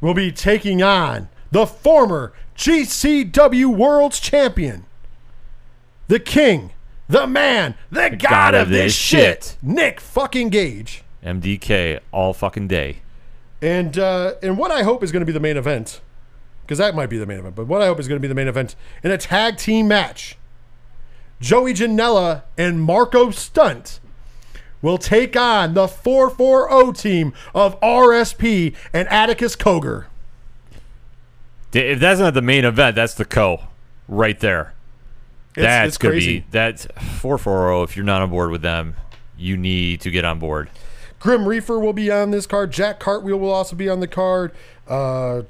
will be taking on the former GCW World's Champion, the King, the Man, the, God, of this shit, Nick fucking Gage. MDK all fucking day. And uh, and what I hope is going to be the main event, because that might be the main event, but what I hope is going to be the main event in a tag team match. Joey Janela and Marco Stunt will take on the 440 team of RSP and Atticus Cogar. If that's not the main event, that's the co right there. It's- that's it's gonna crazy. be that's four four zero. If you're not on board with them, you need to get on board. Grim Reaper will be on this card. Jack Cartwheel will also be on the card. Uh,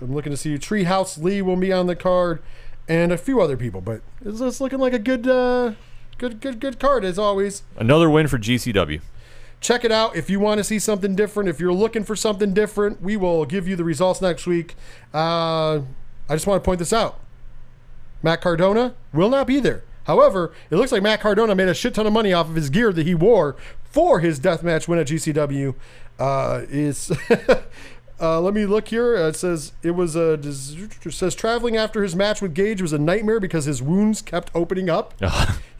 I'm looking to see Treehouse Lee will be on the card, and a few other people. But it's, it's looking like a good, uh, good, good, good card as always. Another win for GCW. Check it out if you want to see something different. If you're looking for something different, we will give you the results next week. Uh, I just want to point this out. Matt Cardona will not be there. However, it looks like Matt Cardona made a shit ton of money off of his gear that he wore for his deathmatch win at GCW. Uh, is uh, let me look here. Uh, it says it was a it says traveling after his match with Gage was a nightmare because his wounds kept opening up.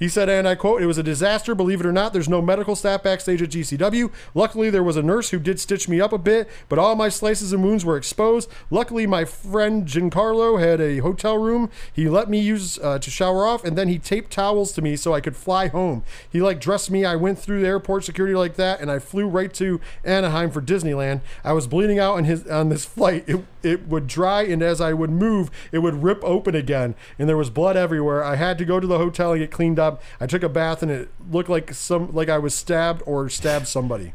He said, and I quote, it was a disaster, believe it or not. There's no medical staff backstage at GCW. Luckily, there was a nurse who did stitch me up a bit, but all my slices and wounds were exposed. Luckily, my friend Giancarlo had a hotel room. He let me use uh, to shower off, and then he taped towels to me so I could fly home. He like dressed me. I went through the airport security like that, and I flew right to Anaheim for Disneyland. I was bleeding out on his on this flight. It, it would dry, and as I would move, it would rip open again, and there was blood everywhere. I had to go to the hotel and get cleaned up. I took a bath, and it looked like some like I was stabbed or stabbed somebody.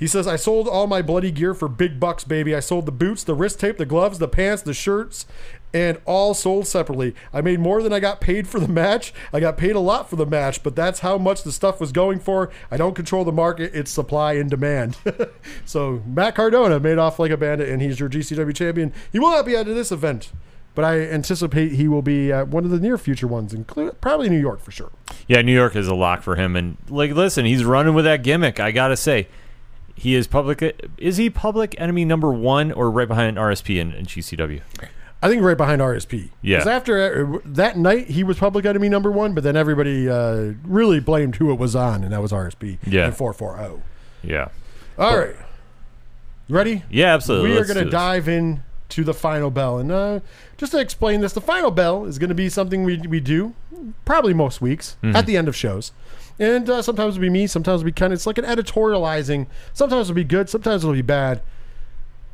He says, I sold all my bloody gear for big bucks, baby. I sold the boots, the wrist tape, the gloves, the pants, the shirts, and all sold separately. I made more than I got paid for the match. I got paid a lot for the match, but that's how much the stuff was going for. I don't control the market, it's supply and demand. so Matt Cardona made off like a bandit, and he's your GCW champion. He will not be at this event. But I anticipate he will be at one of the near future ones, including probably New York for sure. Yeah, New York is a lock for him. And like, listen, he's running with that gimmick. I gotta say, he is public. Is he public enemy number one or right behind RSP and, and GCW? I think right behind RSP. Yeah. Because after uh, that night, he was public enemy number one, but then everybody uh, really blamed who it was on, and that was RSP. Yeah. And 440. Yeah. All right. Ready? Yeah, absolutely. We are Let's going to dive in to the final bell. And uh, just to explain this, the final bell is going to be something we, we do probably most weeks Mm-hmm. at the end of shows. And uh, sometimes it'll be me, sometimes it'll be kind of, it's like an editorializing. Sometimes it'll be good, sometimes it'll be bad.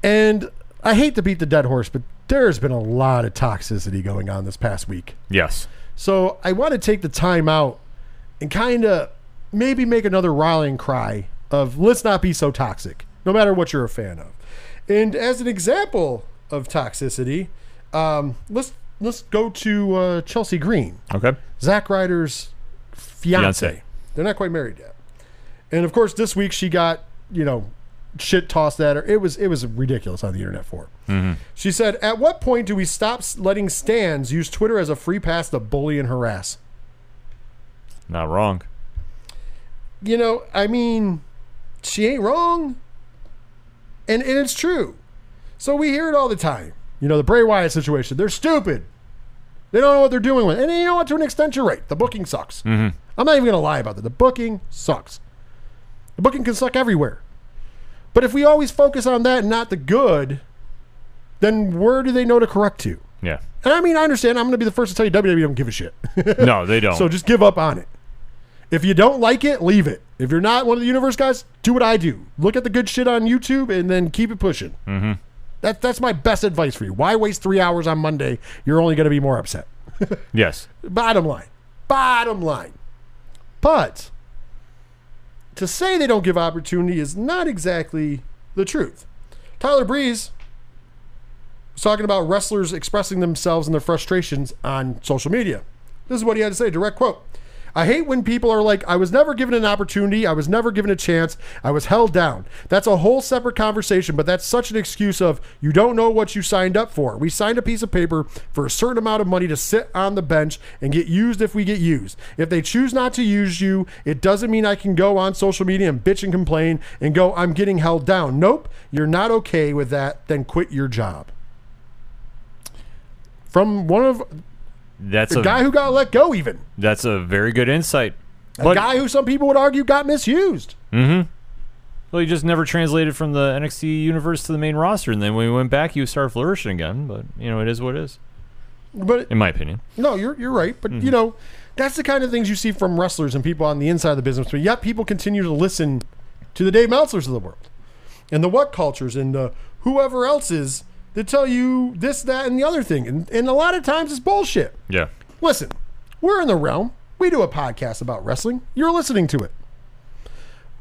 And I hate to beat the dead horse, but there's been a lot of toxicity going on this past week. Yes. So I want to take the time out and kind of maybe make another rallying cry of let's not be so toxic, no matter what you're a fan of. And as an example of toxicity, um, let's let's go to uh, Chelsea Green, Okay. Zack Ryder's fiance. Fiancé. They're not quite married yet. And of course, this week she got you know shit tossed at her. It was it was ridiculous on the internet for her. Mm-hmm. She said, "At what point do we stop letting stands use Twitter as a free pass to bully and harass?" Not wrong. You know, I mean, she ain't wrong, and and it's true. So we hear it all the time. You know, the Bray Wyatt situation. They're stupid. They don't know what they're doing with. it. And you know what? To an extent, you're right. The booking sucks. Mm-hmm. I'm not even gonna lie about that. The booking sucks. The booking can suck everywhere. But if we always focus on that and not the good, then where do they know to correct to? Yeah. And I mean, I understand. I'm going to be the first to tell you WWE don't give a shit. No, they don't. so just give up on it. If you don't like it, leave it. If you're not one of the universe guys, do what I do. Look at the good shit on YouTube and then keep it pushing. Mm-hmm. That, that's my best advice for you. Why waste three hours on Monday? You're only going to be more upset. yes. Bottom line. Bottom line. But to say they don't give opportunity is not exactly the truth. Tyler Breeze was talking about wrestlers expressing themselves and their frustrations on social media. This is what he had to say direct quote. I hate when people are like, I was never given an opportunity. I was never given a chance. I was held down. That's a whole separate conversation, but that's such an excuse of you don't know what you signed up for. We signed a piece of paper for a certain amount of money to sit on the bench and get used if we get used. If they choose not to use you, it doesn't mean I can go on social media and bitch and complain and go, I'm getting held down. Nope, you're not okay with that. Then quit your job. From one of That's the a guy who got let go, even. that's a very good insight. A But guy who some people would argue got misused. Mm-hmm. well, he just never translated from the NXT universe to the main roster, and then when we went back, he started flourishing again. But you know, it is what it is, But in my opinion. no, you're you're right. But you know, that's the kind of things you see from wrestlers and people on the inside of the business. But yet people continue to listen to the Dave Meltzers of the world and the what cultures and uh, whoever else is that tell you this, that, and the other thing. And, and a lot of times it's bullshit. Yeah. Listen, We're in the realm. We do a podcast about wrestling. You're listening to it.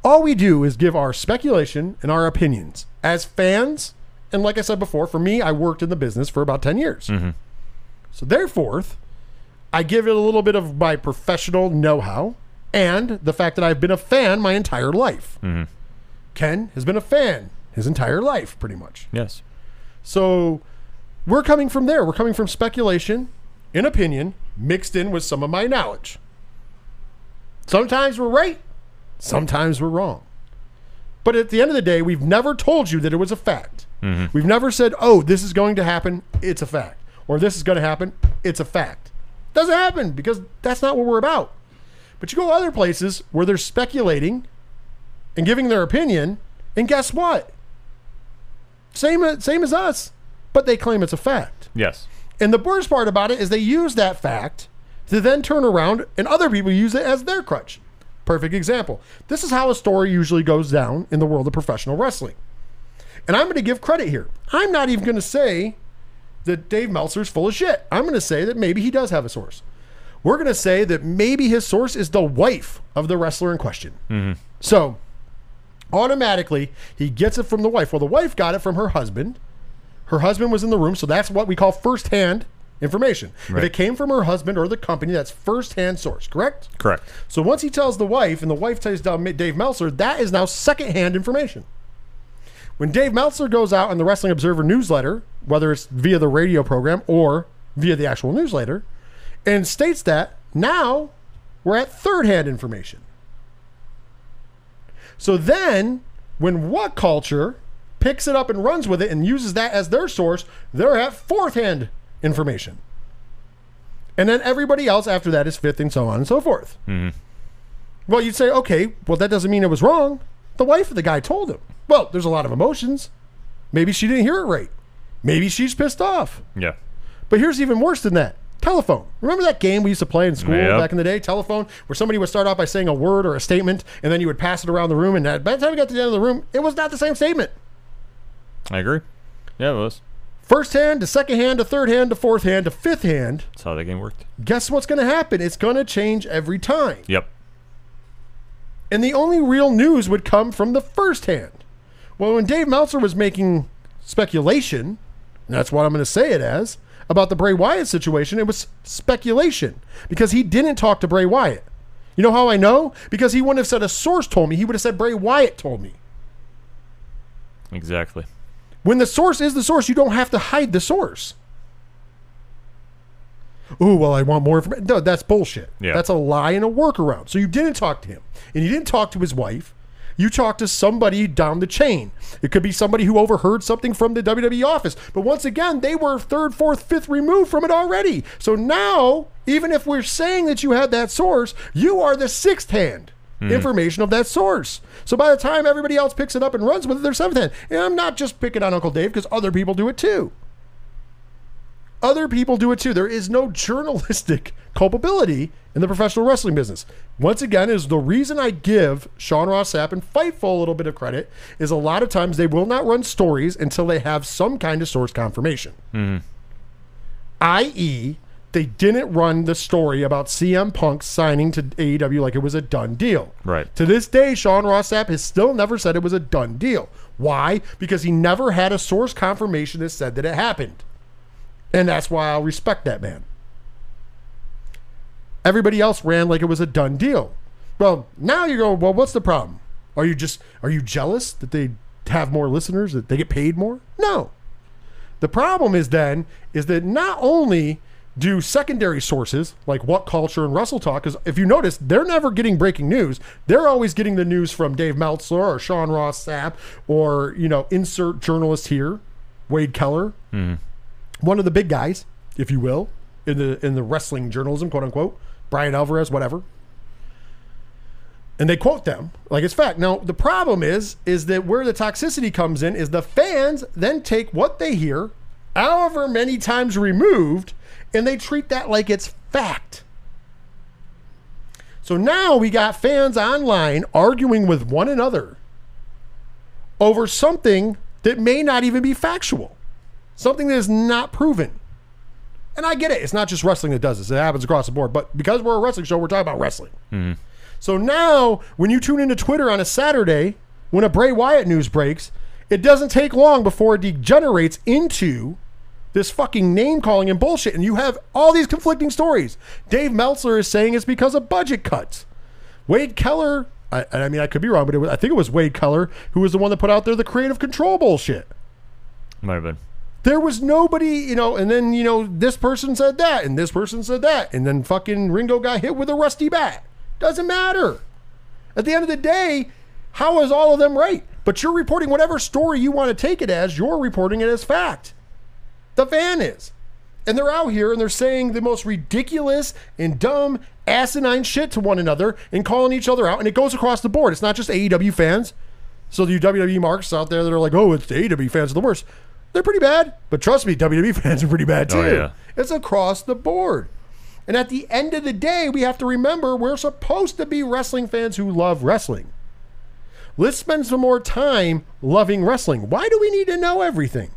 All we do is give our speculation and our opinions as fans. And like I said before, for me, I worked in the business for about 10 years. Mm-hmm. So therefore, I give it a little bit of my professional know how and the fact that I've been a fan my entire life. Mm-hmm. Ken has been a fan his entire life, pretty much. Yes. So we're coming from there. We're coming from speculation and opinion mixed in with some of my knowledge. Sometimes we're right, sometimes we're wrong. But at the end of the day, we've never told you that it was a fact. Mm-hmm. We've never said, oh, this is going to happen, it's a fact. Or this is going to happen, it's a fact. Doesn't happen because that's not what we're about. But you go other places where they're speculating and giving their opinion, and guess what? Same, uh, same as us, but they claim it's a fact. Yes. And the worst part about it is they use that fact to then turn around and other people use it as their crutch. Perfect example. This is how a story usually goes down in the world of professional wrestling. And I'm going to give credit here. I'm not even going to say that Dave Meltzer's full of shit. I'm going to say that maybe he does have a source. We're going to say that maybe his source is the wife of the wrestler in question. Mm-hmm. So automatically he gets it from the wife. Well, the wife got it from her husband. Her husband was in the room, so that's what we call firsthand information. If it came from her husband or the company, that's firsthand source, correct? Correct. So once he tells the wife, and the wife tells Dave Meltzer, that is now secondhand information. When Dave Meltzer goes out in the Wrestling Observer newsletter, whether it's via the radio program or via the actual newsletter, and states that now we're at third hand information. So then, when What Culture picks it up and runs with it and uses that as their source, they're at fourth hand information. And then everybody else after that is fifth and so on and so forth. Mm-hmm. Well, you'd say, okay, well, that doesn't mean it was wrong. The wife of the guy told him. Well, there's a lot of emotions. Maybe she didn't hear it right. Maybe she's pissed off. Yeah. But here's even worse than that. Telephone. Remember that game we used to play in school Yep. back in the day? Telephone, where somebody would start off by saying a word or a statement, and then you would pass it around the room, and that, by the time we got to the end of the room, it was not the same statement. I agree. Yeah, it was. First hand to second hand to third hand to fourth hand to fifth hand. That's how that game worked. Guess what's going to happen? It's going to change every time. Yep. And the only real news would come from the first hand. Well, when Dave Meltzer was making speculation, and that's what I'm going to say it as, about the Bray Wyatt situation, it was speculation because he didn't talk to Bray Wyatt. You know how I know? Because he wouldn't have said a source told me. He would have said Bray Wyatt told me. Exactly. When the source is the source, you don't have to hide the source. Ooh, well, I want more information. No, that's bullshit. Yeah. That's a lie and a workaround. So you didn't talk to him, and you didn't talk to his wife. You talk to somebody down the chain. It could be somebody who overheard something from the WWE office. But once again, they were third, fourth, fifth removed from it already. So now, even if we're saying that you had that source, you are the sixth hand hmm. information of that source. So by the time everybody else picks it up and runs with it, they're seventh hand. And I'm not just picking on Uncle Dave because other people do it too. Other people do it too. There is no journalistic culpability in the professional wrestling business. Once again, is the reason I give Sean Ross Sapp and Fightful a little bit of credit is a lot of times they will not run stories until they have some kind of source confirmation. Mm-hmm. I.e., they didn't run the story about CM Punk signing to AEW like it was a done deal. Right. To this day, Sean Ross Sapp has still never said it was a done deal. Why? Because he never had a source confirmation that said that it happened. And that's why I'll respect that man. Everybody else ran like it was a done deal. Well, now you go, well, what's the problem? Are you just are you jealous that they have more listeners, that they get paid more? No. The problem is then is that not only do secondary sources like What Culture and Wrestle Talk, because if you notice, they're never getting breaking news. They're always getting the news from Dave Meltzer or Sean Ross Sapp or you know insert journalist here, Wade Keller, mm-hmm. one of the big guys, if you will, in the in the wrestling journalism, quote unquote, Bryan Alvarez, whatever. And they quote them like it's fact. Now the problem is, is that where the toxicity comes in is the fans then take what they hear, however many times removed, and they treat that like it's fact. So now we got fans online arguing with one another over something that may not even be factual, something that is not proven. And I get it. It's not just wrestling that does this. It happens across the board. But because we're a wrestling show, we're talking about wrestling. So now, when you tune into Twitter on a Saturday, when a Bray Wyatt news breaks, it doesn't take long before it degenerates into this fucking name calling and bullshit. And you have all these conflicting stories. Dave Meltzer is saying it's because of budget cuts. Wade Keller, I, I mean, I could be wrong, but was, I think it was Wade Keller who was the one that put out there the creative control bullshit. Might have been. There was nobody, you know, and then, you know, this person said that, and this person said that, and then fucking Ringo got hit with a rusty bat. Doesn't matter. At the end of the day, how is all of them right? But you're reporting whatever story you want to take it as, you're reporting it as fact. The fan is. And they're out here and they're saying the most ridiculous and dumb, asinine shit to one another and calling each other out. And it goes across the board. It's not just AEW fans. So the WWE marks out there that are like, oh, it's the AEW fans are the worst. They're pretty bad. But trust me, WWE fans are pretty bad oh, too. Oh, yeah. It's across the board. And at the end of the day, we have to remember we're supposed to be wrestling fans who love wrestling. Let's spend some more time loving wrestling. Why do we need to know everything?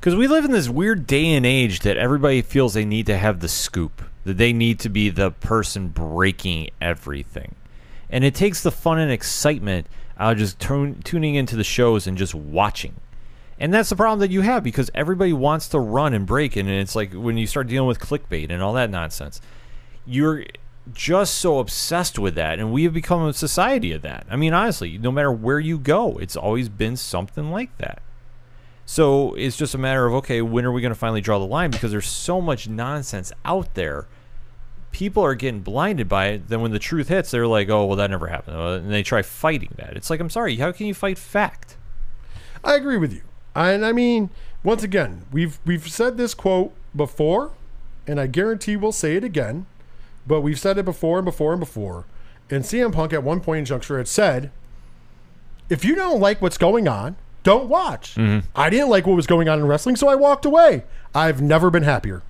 Because we live in this weird day and age that everybody feels they need to have the scoop, that they need to be the person breaking everything. And it takes the fun and excitement out of just tuning into the shows and just watching. And that's the problem that you have because everybody wants to run and break. And it's like when you start dealing with clickbait and all that nonsense, you're just so obsessed with that. And we have become a society of that. I mean, honestly, no matter where you go, it's always been something like that. So it's just a matter of okay, when are we going to finally draw the line? Because there's so much nonsense out there. People are getting blinded by it. Then when the truth hits, they're like, "Oh, well, that never happened," and they try fighting that. It's like, I'm sorry, how can you fight fact? I agree with you. And I mean, once again, we've we've said this quote before, and I guarantee we'll say it again. But we've said it before and before and before. And CM Punk at one point in juncture had said, "If you don't like what's going on, don't watch." Mm-hmm. I didn't like what was going on in wrestling, so I walked away. I've never been happier.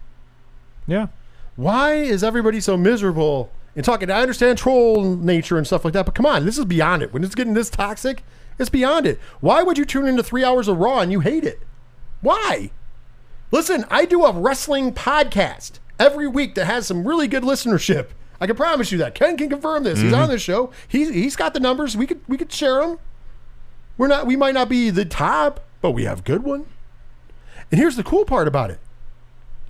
Yeah, Why is everybody so miserable? And talking, I understand troll nature and stuff like that, but come on, this is beyond it. When it's getting this toxic, it's beyond it. Why would you tune into three hours of Raw and you hate it? Why? Listen, I do a wrestling podcast every week that has some really good listenership. I can promise you that. Ken can confirm this. He's mm-hmm. on this show. He's he's got the numbers. We could we could share them. We're not we might not be the top, but we have good one. And here's the cool part about it.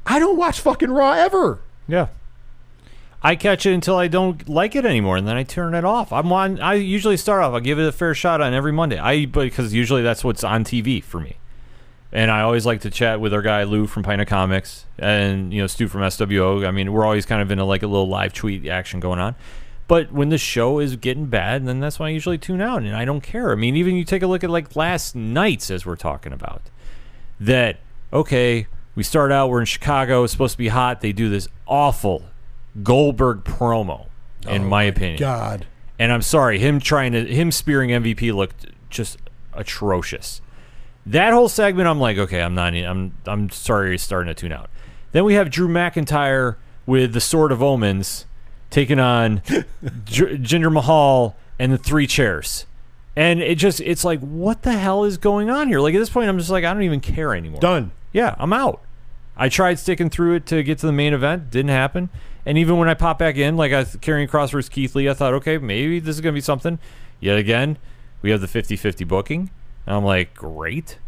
I don't watch fucking Raw ever. yeah. I catch it until I don't like it anymore, and then I turn it off. I'm on. I usually start off. I give it a fair shot on every Monday. I because usually that's what's on TV for me. And I always like to chat with our guy Lou from Pina Comics and you know Stu from SWO. I mean, we're always kind of in a like a little live tweet action going on. But when the show is getting bad, then that's when I usually tune out, and I don't care. I mean, even you take a look at like last night's as we're talking about that. Okay, we start out. We're in Chicago. It's supposed to be hot. They do this awful Goldberg promo, in oh my opinion. God. And I'm sorry, him trying to him spearing MVP looked just atrocious. That whole segment, I'm like, okay, I'm not. I'm I'm sorry, starting to tune out. Then we have Drew McIntyre with the Sword of Omens taking on J- Jinder Mahal and the three chairs. And it just, it's like, what the hell is going on here? Like at this point, I'm just like, I don't even care anymore. Done. Yeah, I'm out. I tried sticking through it to get to the main event, didn't happen. And even when I pop back in, like I Karrion Kross versus Keith Lee, I thought, okay, maybe this is going to be something. Yet again, we have the 50 50 booking. And I'm like, great.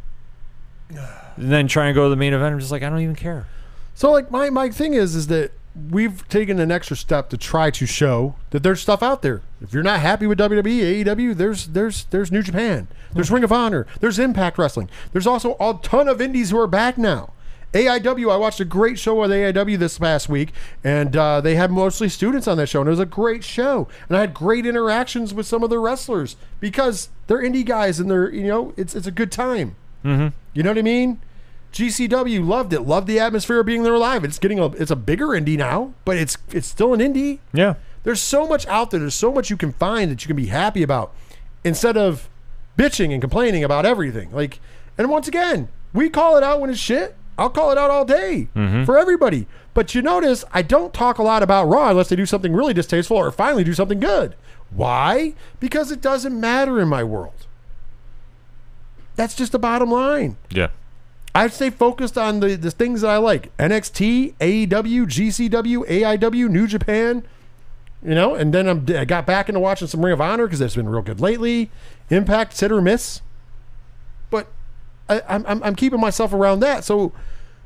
And then trying to go to the main event, I'm just like, I don't even care. So like my my thing is is that we've taken an extra step to try to show that there's stuff out there. If you're not happy with WWE, AEW, there's there's there's New Japan, there's hmm. Ring of Honor, there's Impact Wrestling. There's also a ton of indies who are back now. AIW, I watched a great show with AIW this past week, and uh, they had mostly students on that show, and it was a great show. And I had great interactions with some of the wrestlers because they're indie guys, and they're you know it's it's a good time. Mm-hmm. You know what I mean? GCW loved it, loved the atmosphere of being there live. It's getting a it's a bigger indie now, but it's it's still an indie. Yeah. There's so much out there. There's so much you can find that you can be happy about instead of bitching and complaining about everything. Like, and once again, we call it out when it's shit. I'll call it out all day mm-hmm. for everybody. But you notice I don't talk a lot about Raw unless they do something really distasteful or finally do something good. Why? Because it doesn't matter in my world. That's just the bottom line. Yeah. I'd stay focused on the, the things that I like NXT, AEW, GCW, AIW, New Japan, you know, and then I'm, I got back into watching some Ring of Honor because it's been real good lately. Impact, sit or miss. I, I'm, I'm, I'm keeping myself around that. So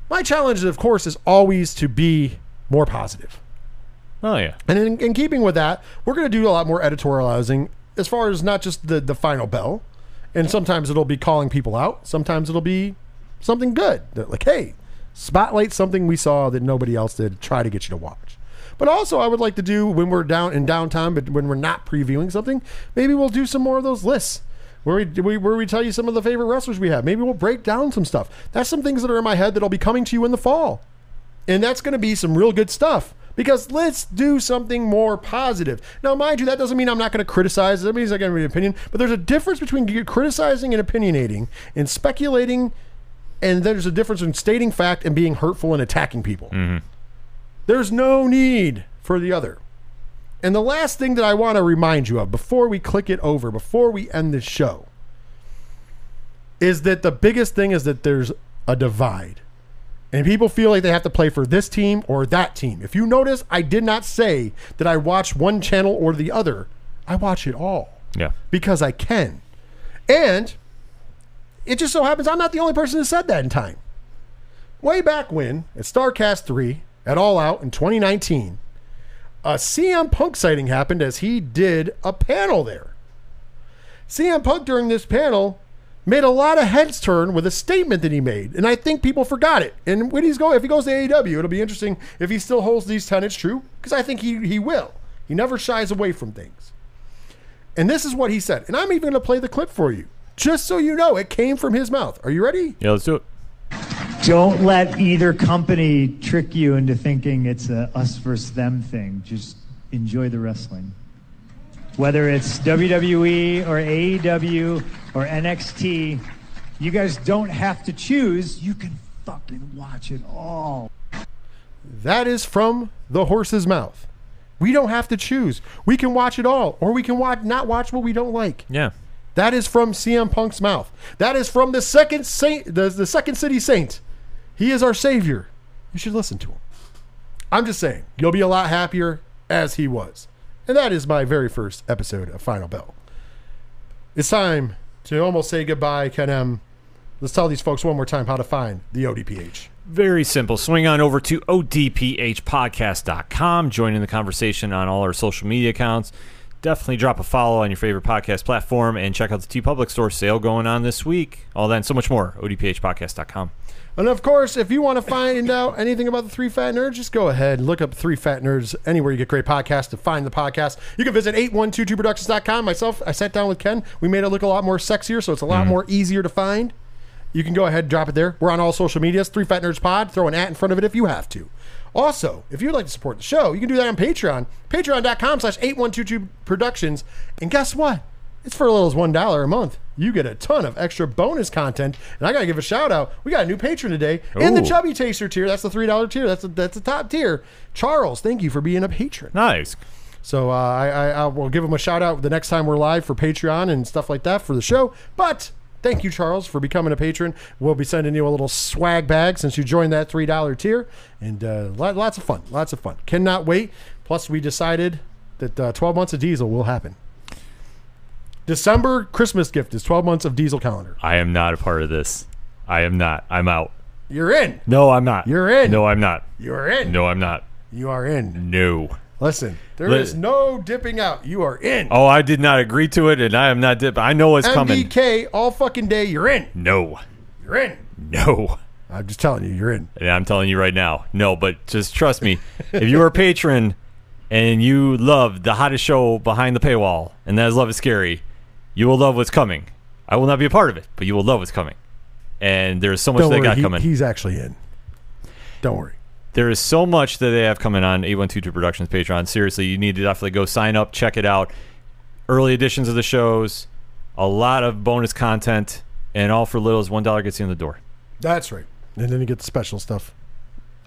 my challenge, of course, is always to be more positive. Oh yeah. And in, in keeping with that, we're going to do a lot more editorializing as far as not just the, the final bell. And sometimes it'll be calling people out. Sometimes it'll be something good. Like, hey, spotlight something we saw that nobody else did. Try to get you to watch. But also, I would like to do when we're down in downtime, but when we're not previewing something, maybe we'll do some more of those lists where we, we where we tell you some of the favorite wrestlers we have. Maybe we'll break down some stuff. That's some things that are in my head that'll be coming to you in the fall, and that's going to be some real good stuff. Because let's do something more positive. Now, mind you, that doesn't mean I'm not going to criticize. That means I can have an opinion. But there's a difference between criticizing and opinionating and speculating, and there's a difference in stating fact and being hurtful and attacking people. Mm-hmm. There's no need for the other. And the last thing that I want to remind you of before we click it over, before we end this show, is that the biggest thing is that there's a divide. And people feel like they have to play for this team or that team. If you notice, I did not say that I watch one channel or the other. I watch it all Yeah. because I can. And it just so happens I'm not the only person who said that in time. Way back when, at Starrcast 3, at All Out in 2019, a CM Punk sighting happened as he did a panel there. CM Punk during this panel made a lot of heads turn with a statement that he made, and I think people forgot it. And when he's going, if he goes to AEW, it'll be interesting if he still holds these tenets true, because I think he he will. He never shies away from things. And this is what he said, and I'm even going to play the clip for you, just so you know it came from his mouth. Are you ready? Yeah. Let's do it. Don't let either company trick you into thinking it's a us versus them thing. Just enjoy the wrestling. Whether it's WWE or AEW or NXT, you guys don't have to choose. You can fucking watch it all. That is from the horse's mouth. We don't have to choose. We can watch it all, or we can watch not watch what we don't like. Yeah. That is from CM Punk's mouth. That is from the second saint, the, the second city saint. He is our savior. You should listen to him. I'm just saying, you'll be a lot happier as he was. And that is my very first episode of Final Bell. It's time to almost say goodbye, Ken M. Let's tell these folks one more time how to find the ODPH. Very simple. Swing on over to odphpodcast.com. Join in the conversation on all our social media accounts. Definitely drop a follow on your favorite podcast platform and check out the TeePublic Store sale going on this week. All that and so much more. odphpodcast.com. And of course, if you want to find out anything about the Three Fat Nerds, just go ahead and look up Three Fat Nerds anywhere you get great podcasts to find the podcast. You can visit 8122productions.com. Myself, I sat down with Ken. We made it look a lot more sexier, so it's a lot mm-hmm. more easier to find. You can go ahead and drop it there. We're on all social medias, Three Fat Nerds Pod. Throw an at in front of it if you have to. Also, if you'd like to support the show, you can do that on Patreon. Patreon.com slash 8122productions. And guess what? It's for as little as $1 a month. You get a ton of extra bonus content. And I got to give a shout out. We got a new patron today in the Ooh. Chubby Taster tier. That's the $3 tier. That's a, that's the top tier. Charles, thank you for being a patron. Nice. So uh, I, I, I will give him a shout out the next time we're live for Patreon and stuff like that for the show. But thank you, Charles, for becoming a patron. We'll be sending you a little swag bag since you joined that three dollar tier, and uh, lots of fun, lots of fun. Cannot wait. Plus, we decided that uh, twelve months of Diesel will happen. December Christmas gift is twelve months of Diesel calendar. I am not a part of this. I am not. I'm out. You're in. No, I'm not. You're in. No, I'm not. You're in. No, I'm not. You are in. No. Listen, there Li- is no dipping out. You are in. Oh, I did not agree to it, and I am not dip. I know it's coming. MDK all fucking day. You're in. No. You're in. No. I'm just telling you, you're in. And I'm telling you right now, no. But just trust me. if you're a patron and you love the hottest show behind the paywall, and that is Love is Scary, you will love what's coming. I will not be a part of it, but you will love what's coming. And there's so much Don't they worry, got he- coming. he's actually in. Don't worry. there is so much that they have coming on 8122 Productions Patreon. Seriously, you need to definitely go sign up, check it out. Early editions of the shows, a lot of bonus content, and all for little as $1 gets you in the door. That's right. And then you get the special stuff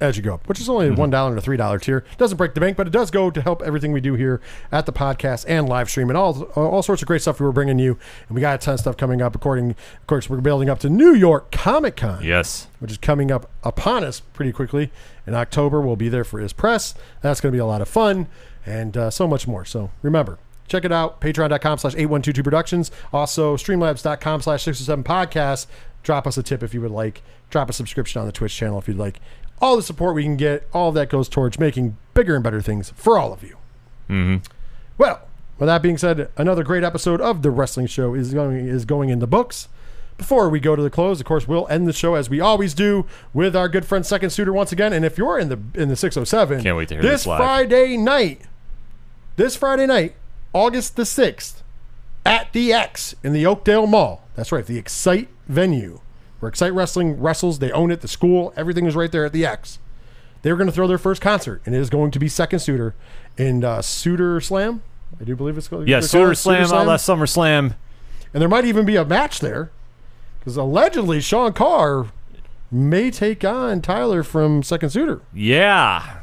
as you go up, which is only a one dollar and a three dollar tier. Doesn't break the bank, but it does go to help everything we do here at the podcast and live stream and all all sorts of great stuff we were bringing you. And we got a ton of stuff coming up. According, of course, we're building up to New York Comic Con Yes. which is coming up upon us pretty quickly in October. We'll be there for his press. That's going to be a lot of fun and uh, so much more. So remember, check it out. Patreon.com slash 8122 Productions. Also, streamlabs.com slash 607 Podcast. Drop us a tip if you would like. Drop a subscription on the Twitch channel if you'd like. All the support we can get, all of that goes towards making bigger and better things for all of you. Mm-hmm. Well, with that being said, another great episode of the wrestling show is going is going in the books. Before we go to the close, of course, we'll end the show as we always do with our good friend Second Suitor once again. And if you're in the in the 607, Can't wait to hear this this. Friday night, this Friday night, August the sixth, at the X in the Oakdale Mall. That's right, the Excite venue where Excite Wrestling wrestles. They own it. The school, everything is right there at the X. They're going to throw their first concert, and it is going to be Second Suitor in uh, Suitor Slam. I do believe it's called. Yeah, Suitor it Slam, all that Summer Slam. and there might even be a match there because allegedly Sean Carr may take on Tyler from Second Suitor. Yeah.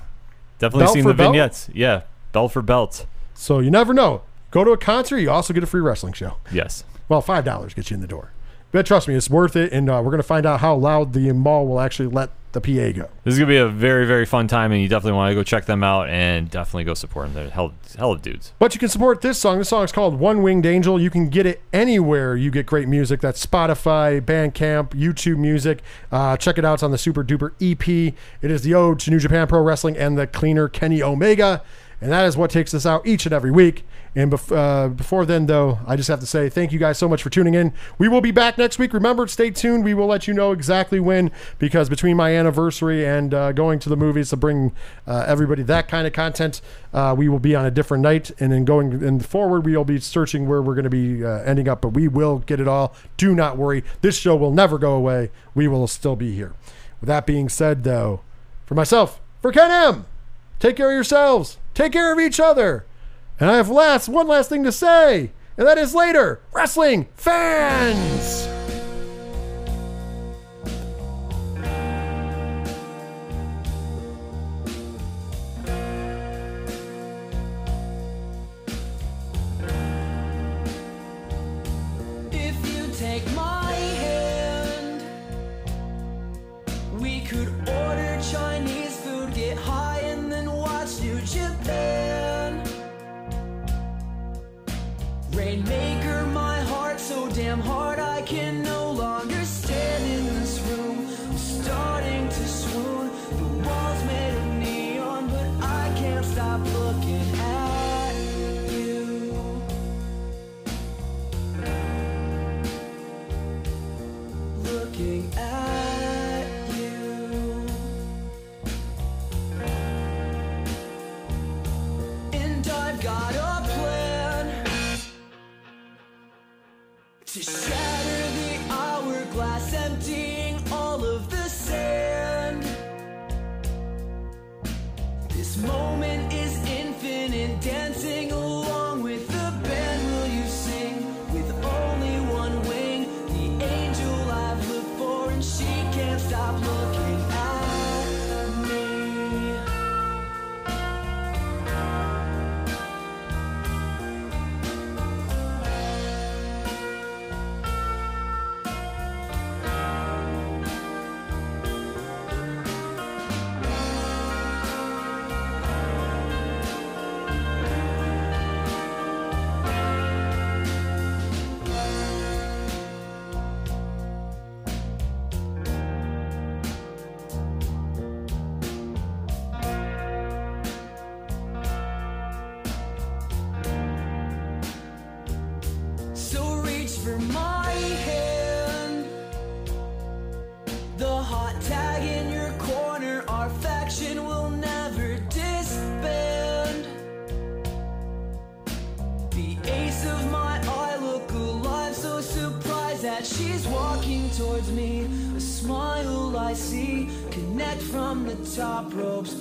Definitely Belt seen the belt? vignettes. Yeah. Belt for belt. So you never know. Go to a concert, you also get a free wrestling show. Yes. Well, five dollars gets you in the door. But trust me, it's worth it, and uh, we're going to find out how loud the mall will actually let the PA go. This is gonna be a very, very fun time, and you definitely want to go check them out and definitely go support them. They're hell, hell of dudes. But you can support this song. This song is called One Winged Angel. You can get it anywhere you get great music. That's Spotify, Bandcamp, YouTube Music. Uh, check it out. It's on the Super Duper EP. It is the ode to New Japan Pro Wrestling and the cleaner Kenny Omega. And that is what takes us out each and every week. And bef- uh, before then, though, I just have to say thank you guys so much for tuning in. We will be back next week. Remember, stay tuned. We will let you know exactly when, because between my anniversary and uh, going to the movies to bring uh, everybody that kind of content, uh, we will be on a different night. And then going and forward, we will be searching where we're going to be uh, ending up. But we will get it all. Do not worry. This show will never go away. We will still be here. With that being said, though, for myself, for Ken M, take care of yourselves. Take care of each other. And I have last one last thing to say, and that is later, wrestling fans. Damn hard I can to shatter top ropes.